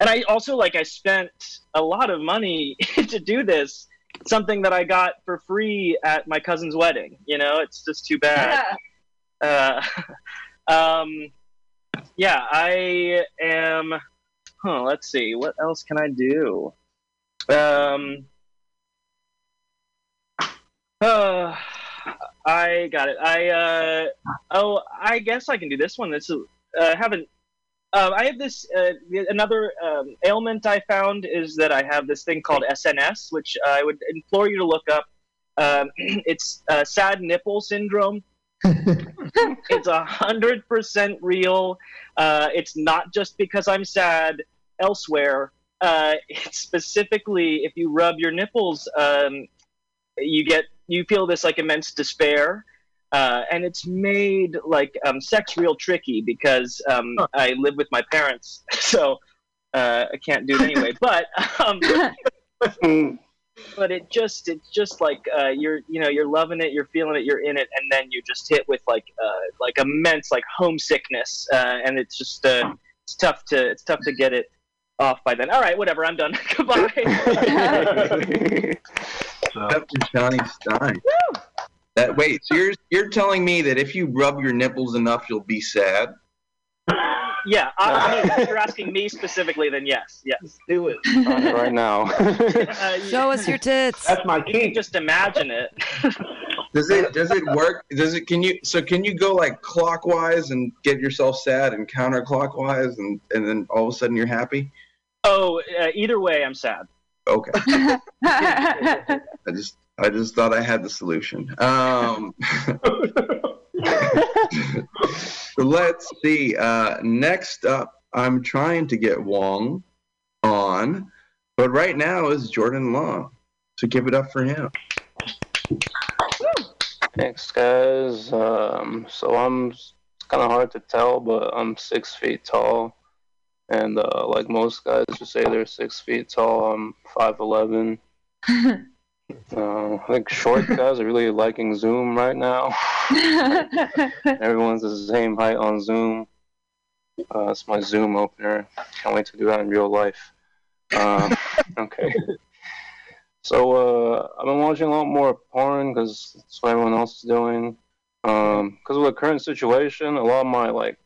and I also like I spent a lot of money to do this. Something that I got for free at my cousin's wedding. You know, it's just too bad. Uh, um, yeah, I am. Huh, let's see. What else can I do? Um, uh, I got it. I uh, oh, I guess I can do this one. This is uh, haven't. Uh, I have this uh, another um, ailment I found is that I have this thing called SNS, which I would implore you to look up. Um, it's uh, sad nipple syndrome, it's a hundred percent real. Uh, it's not just because I'm sad elsewhere. Uh, it's specifically if you rub your nipples, um, you get you feel this like immense despair. Uh, and it's made like um, sex real tricky because um, I live with my parents, so uh, I can't do it anyway. But um, but it just it's just like uh, you're you know you're loving it, you're feeling it, you're in it, and then you just hit with like uh, like immense like homesickness, uh, and it's just uh, it's tough to it's tough to get it off by then. All right, whatever, I'm done. Goodbye. Up to Johnny Stein. That wait, so you're you're telling me that if you rub your nipples enough, you'll be sad? yeah, I, I mean, if you're asking me specifically, then yes, yes. Do it right now. Uh, Show us your tits. That's my You can just imagine it. Does it does it work? Does it can you so can you go like clockwise and get yourself sad and counterclockwise and and then all of a sudden you're happy? Oh, uh, either way, I'm sad. Okay. I just I just thought I had the solution. Um, let's see. Uh, next up, I'm trying to get Wong on, but right now is Jordan Long. So give it up for him. Thanks, guys. Um, so I'm it's kind of hard to tell, but I'm six feet tall, and uh, like most guys who say they're six feet tall, I'm five eleven. Uh, I think short guys are really liking Zoom right now. Everyone's the same height on Zoom. Uh, it's my Zoom opener. Can't wait to do that in real life. Uh, okay. So uh, I've been watching a lot more porn because that's what everyone else is doing. Um, because of the current situation, a lot of my like,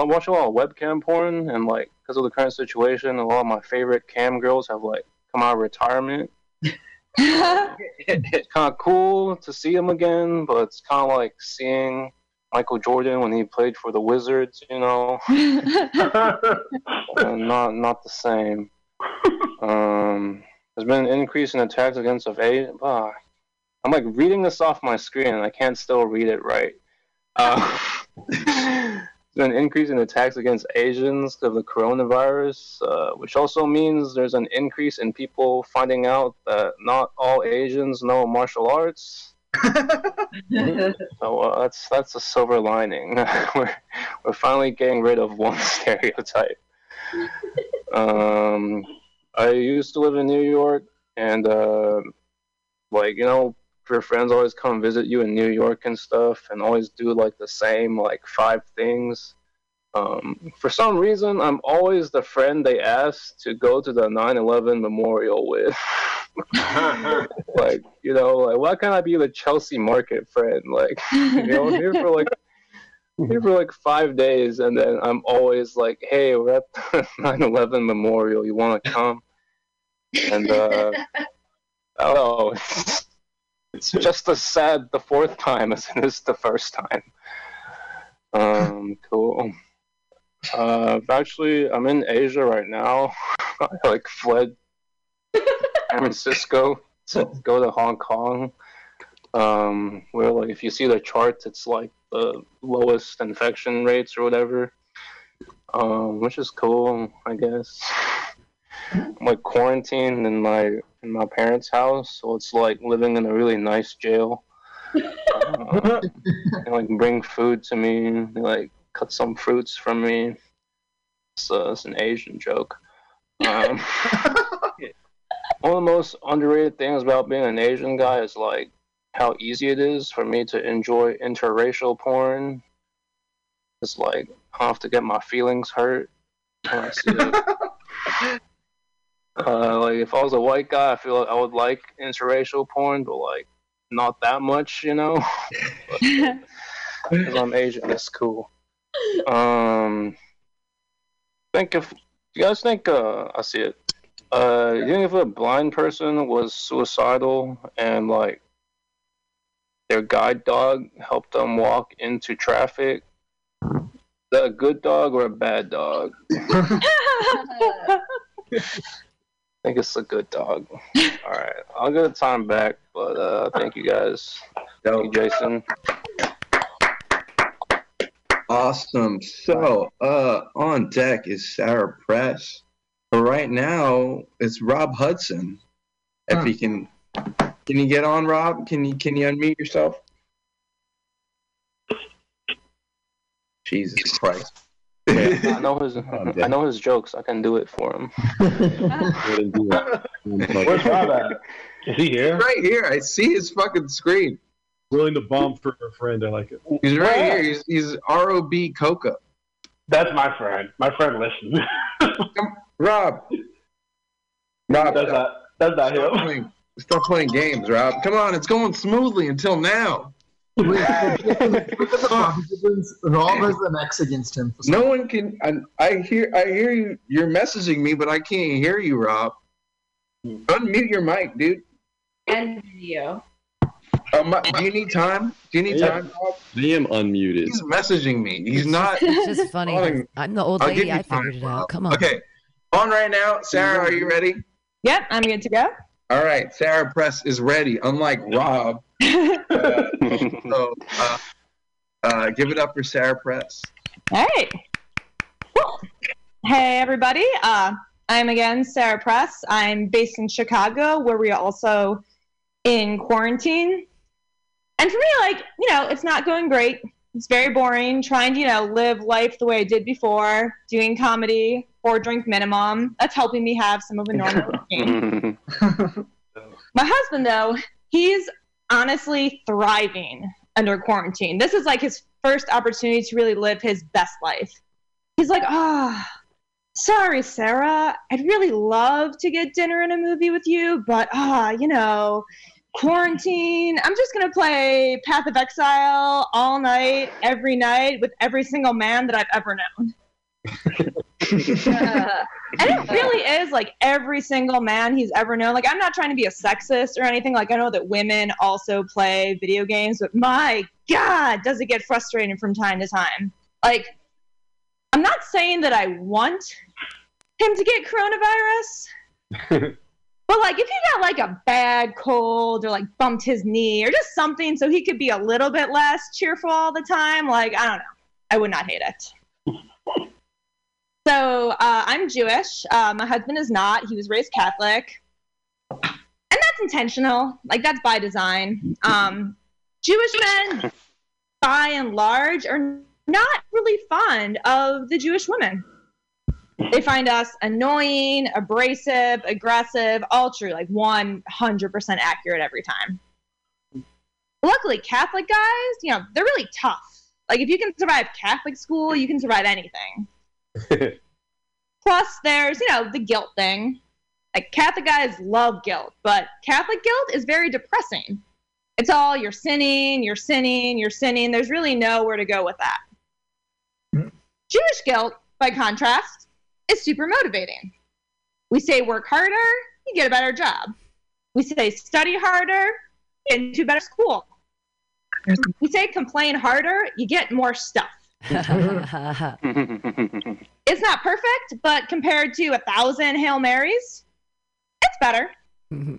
I watch a lot of webcam porn, and like because of the current situation, a lot of my favorite cam girls have like come out of retirement. it's kind of cool to see him again, but it's kind of like seeing Michael Jordan when he played for the Wizards, you know. Not not the same. Um, there's been an increase in attacks against of age. Ah, I'm like reading this off my screen and I can't still read it right. Uh, there's an increase in attacks against Asians because of the coronavirus, uh, which also means there's an increase in people finding out that not all Asians know martial arts. so uh, that's that's a silver lining. we're we're finally getting rid of one stereotype. Um, I used to live in New York, and uh, like you know, your friends always come visit you in New York and stuff, and always do like the same like five things. Um, for some reason, I'm always the friend they ask to go to the 9/11 memorial with. like you know, like why can't I be the Chelsea Market friend? Like you know, I'm here for like here for like five days, and then I'm always like, hey, we're at the 9/11 memorial. You want to come? And uh, I don't know. It's, just as sad the fourth time as it is the first time. Um, cool. Uh, actually, I'm in Asia right now. I like fled San Francisco to go to Hong Kong. Um, where like if you see the charts, it's like the lowest infection rates or whatever. Um, which is cool, I guess. I'm like quarantined in my in my parents' house, so it's like living in a really nice jail. Uh, they like bring food to me, they like cut some fruits from me. It's, uh, it's an Asian joke. Um, one of the most underrated things about being an Asian guy is like how easy it is for me to enjoy interracial porn. It's like I have to get my feelings hurt when I see it. Uh, like if I was a white guy, I feel like I would like interracial porn, but like not that much, you know. Because I'm Asian, that's cool. Um, think if you guys think uh, I see it. Uh, you think if a blind person was suicidal and like their guide dog helped them walk into traffic, is that a good dog or a bad dog? I think it's a good dog. All right, I'll get the time back, but uh, thank you guys. Thank you, Jason. Awesome. So, uh, on deck is Sarah Press. But right now, it's Rob Hudson. If he can, can you get on, Rob? Can you can you unmute yourself? Jesus Christ. I know his. I know his jokes. I can do it for him. Where's Rob at? Is he here? Right here. I see his fucking screen. Willing to bomb for a friend. I like it. He's right here. He's, he's ROB Coca. That's my friend. My friend listens. Rob. Rob. That's not, that's not stop him. Playing, stop playing games, Rob. Come on. It's going smoothly until now. Rob has an X against him. No one can. I, I hear. I hear you. You're messaging me, but I can't hear you, Rob. Unmute your mic, dude. And you. Uh, my, do you need time? Do you need Yeah. time, Rob? I am unmuted. He's messaging me. He's not. It's just funny. calling- I'm the old lady. you I time, figured it out. Come on. Okay. On right now, Sarah. Are you ready? Yep, I'm good to go. All right. Sarah Press is ready. Unlike Rob. Uh, so, uh, uh, give it up for Sarah Press. All right. Cool. Hey, everybody. Uh, I'm again Sarah Press. I'm based in Chicago, where we are also in quarantine. And for me, like, you know, it's not going great. It's very boring trying to, you know, live life the way I did before, doing comedy, four drink minimum. That's helping me have some of a normal routine. My husband, though, he's honestly thriving under quarantine. This is like his first opportunity to really live his best life. He's like, ah, sorry, Sarah. I'd really love to get dinner and a movie with you, but ah, you know, quarantine. I'm just gonna play Path of Exile all night, every night, with every single man that I've ever known. And it really is like every single man he's ever known. Like, I'm not trying to be a sexist or anything. Like, I know that women also play video games, but my God, does it get frustrating from time to time. Like, I'm not saying that I want him to get coronavirus, but like, if he got like a bad cold or like bumped his knee or just something so he could be a little bit less cheerful all the time, like, I don't know. I would not hate it. So uh, I'm Jewish. Uh, my husband is not. He was raised Catholic, and that's intentional. Like that's by design. Um, Jewish men, by and large, are not really fond of the Jewish women. They find us annoying, abrasive, aggressive, all true, like 100% accurate every time. Luckily, Catholic guys, you know, they're really tough. Like if you can survive Catholic school, you can survive anything. Plus, there's, you know, the guilt thing. Like, Catholic guys love guilt, but Catholic guilt is very depressing. It's all you're sinning, you're sinning, you're sinning. There's really nowhere to go with that. Mm. Jewish guilt, by contrast, is super motivating. We say work harder, you get a better job. We say study harder, you get into better school. We say complain harder, you get more stuff. It's not perfect, but compared to a thousand Hail Marys, it's better. There's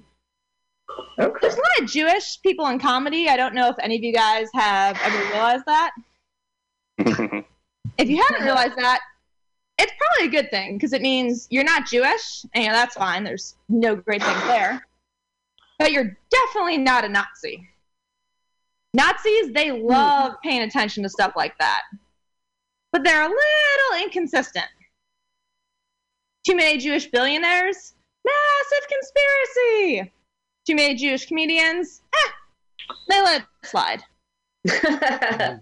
a lot of Jewish people in comedy. I don't know if any of you guys have ever realized that. If you haven't realized that, it's probably a good thing because it means you're not Jewish, and you know, that's fine. There's no great things there. But you're definitely not a Nazi. Nazis, they love paying attention to stuff like that. But they're a little inconsistent. Too many Jewish billionaires? Massive conspiracy! Too many Jewish comedians? Eh, they let it slide.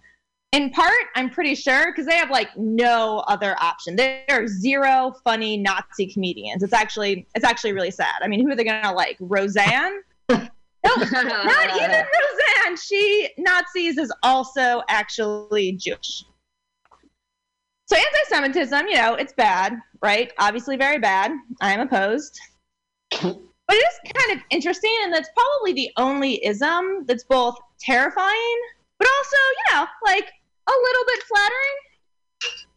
In part, I'm pretty sure because they have like no other option. There are zero funny Nazi comedians. It's actually it's actually really sad. I mean, who are they gonna like? Roseanne? no, not even Roseanne. She Nazis is also actually Jewish. So anti-Semitism, you know, it's bad, right? Obviously, very bad. I am opposed. But it is kind of interesting, and that's probably the only ism that's both terrifying, but also, you know, like a little bit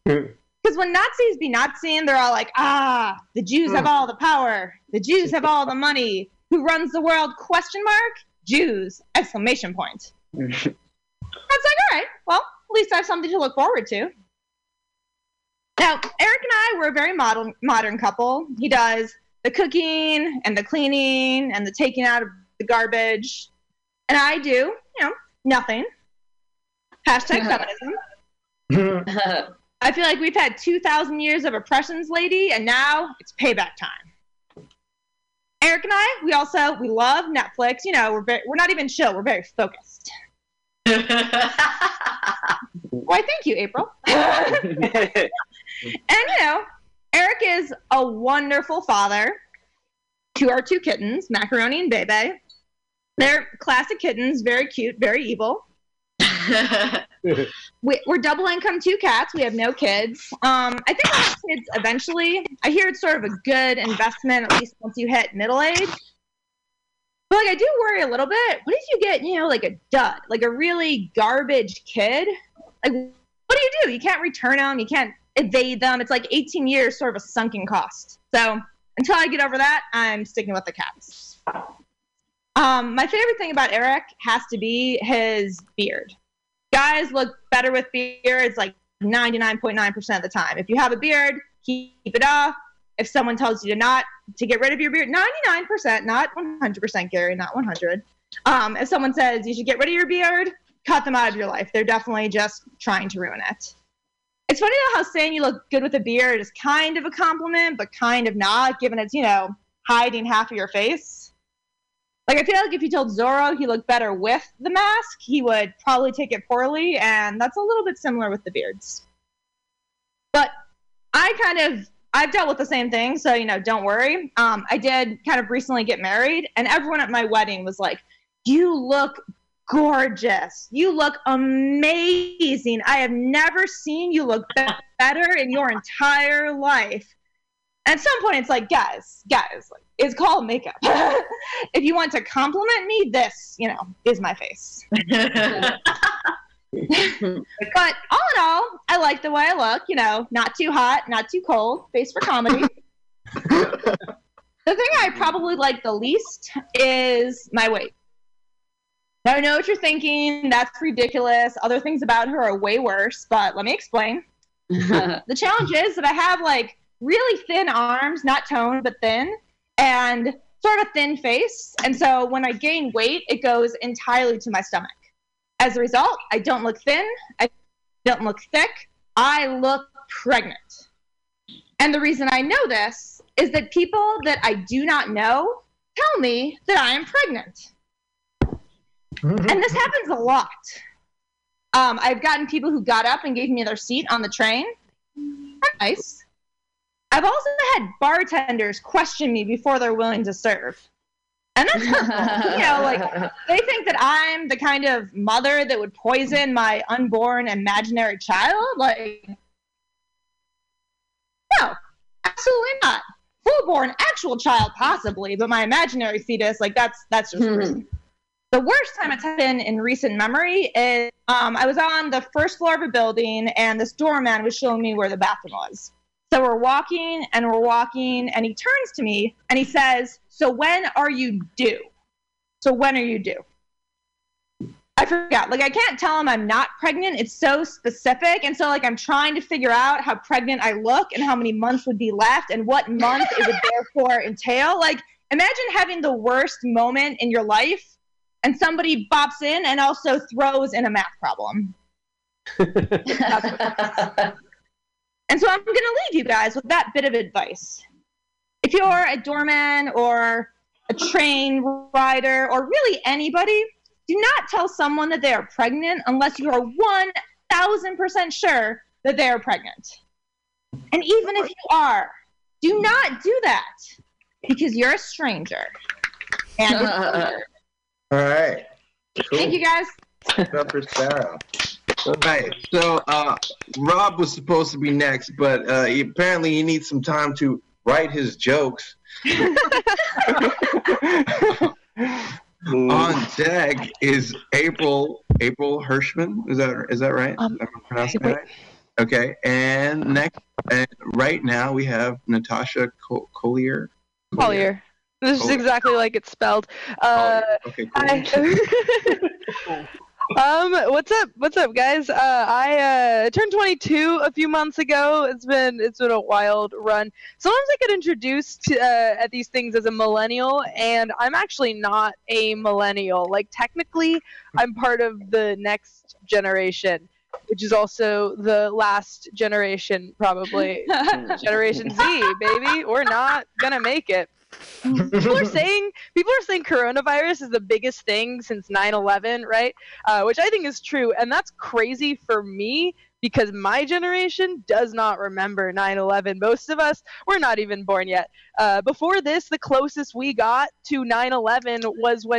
flattering. Because when Nazis be Naziing, they're all like, ah, the Jews have all the power. The Jews have all the money. Who runs the world? Question mark. Jews! Exclamation point. That's like, all right, well, at least I have something to look forward to. Now, Eric and I were a very modern modern couple. He does the cooking and the cleaning and the taking out of the garbage, and I do, you know, nothing. Hashtag feminism. I feel like we've had 2,000 years of oppressions, lady, and now it's payback time. Eric and I, we also we love Netflix. You know, we're very, we're not even chill. We're very focused. Why, thank you, April. and you know, Eric is a wonderful father to our two kittens, Macaroni and Bebe. They're classic kittens, very cute, very evil. we, we're double income two cats. We have no kids. Um, I think we'll have kids eventually. I hear it's sort of a good investment, at least once you hit middle age. But like, I do worry a little bit. What if you get, you know, like a dud, like a really garbage kid? Like, what do you do? You can't return them. You can't evade them. It's like 18 years, sort of a sunken cost. So until I get over that, I'm sticking with the cats. Um, my favorite thing about Eric has to be his beard. Guys look better with beards like 99.9% of the time. If you have a beard, keep it off. If someone tells you to not to get rid of your beard, 99%, not 100%, Gary, not 100. Um, if someone says you should get rid of your beard, cut them out of your life. They're definitely just trying to ruin it. It's funny though how saying you look good with a beard is kind of a compliment, but kind of not, given it's, you know, hiding half of your face. Like I feel like if you told Zorro he looked better with the mask, he would probably take it poorly, and that's a little bit similar with the beards. But I kind of I've dealt with the same thing, so you know, don't worry. Um, I did kind of recently get married, and everyone at my wedding was like, "You look gorgeous. You look amazing. I have never seen you look be- better in your entire life." At some point, it's like, guys, guys, like, it's called makeup. if you want to compliment me, this, you know, is my face. but all in all, I like the way I look. You know, not too hot, not too cold. Face for comedy. the thing I probably like the least is my weight. Now, I know what you're thinking. That's ridiculous. Other things about her are way worse, but let me explain. the challenge is that I have like really thin arms, not toned, but thin, and sort of thin face. And so when I gain weight, it goes entirely to my stomach. As a result, I don't look thin, I don't look thick, I look pregnant. And the reason I know this is that people that I do not know tell me that I am pregnant. and this happens a lot. Um, I've gotten people who got up and gave me their seat on the train. Nice. I've also had bartenders question me before they're willing to serve. And that's hurtful. you know, like they think that I'm the kind of mother that would poison my unborn imaginary child. Like, no, absolutely not. Full-born actual child, possibly, but my imaginary fetus, like that's that's just. rude. The worst time it's been in recent memory is um, I was on the first floor of a building, and this doorman was showing me where the bathroom was. So we're walking and we're walking, and he turns to me and he says, So when are you due? So when are you due? I forgot. Like, I can't tell him I'm not pregnant. It's so specific. And so, like, I'm trying to figure out how pregnant I look and how many months would be left and what month it would therefore entail. Like, imagine having the worst moment in your life and somebody bops in and also throws in a math problem. And so I'm going to leave you guys with that bit of advice. If you're a doorman or a train rider or really anybody, do not tell someone that they are pregnant unless you are 1000% sure that they are pregnant. And even if you are, do not do that because you're a stranger. And All right. thank you guys. Up for Sarah. All right. So uh, Rob was supposed to be next, but uh, he, apparently he needs some time to write his jokes. On deck is April April Hirschman. Is that is that right? Um, Am I pronouncing that right? Okay. And next, and right now we have Natasha Col- Collier. Collier. This is exactly like it's spelled. Uh, Okay, cool. hi. um, what's up? What's up, guys? Uh, I uh, turned 22 a few months ago. It's been it's been a wild run. Sometimes I get introduced uh, at these things as a millennial, and I'm actually not a millennial. Like technically, I'm part of the next generation, which is also the last generation, probably Generation Z, baby. We're not gonna make it people are saying people are saying coronavirus is the biggest thing since 9-11 right? Uh, which i think is true and that's crazy for me because my generation does not remember 9-11 most of us were not even born yet. Uh, before this the closest we got to 9-11 was when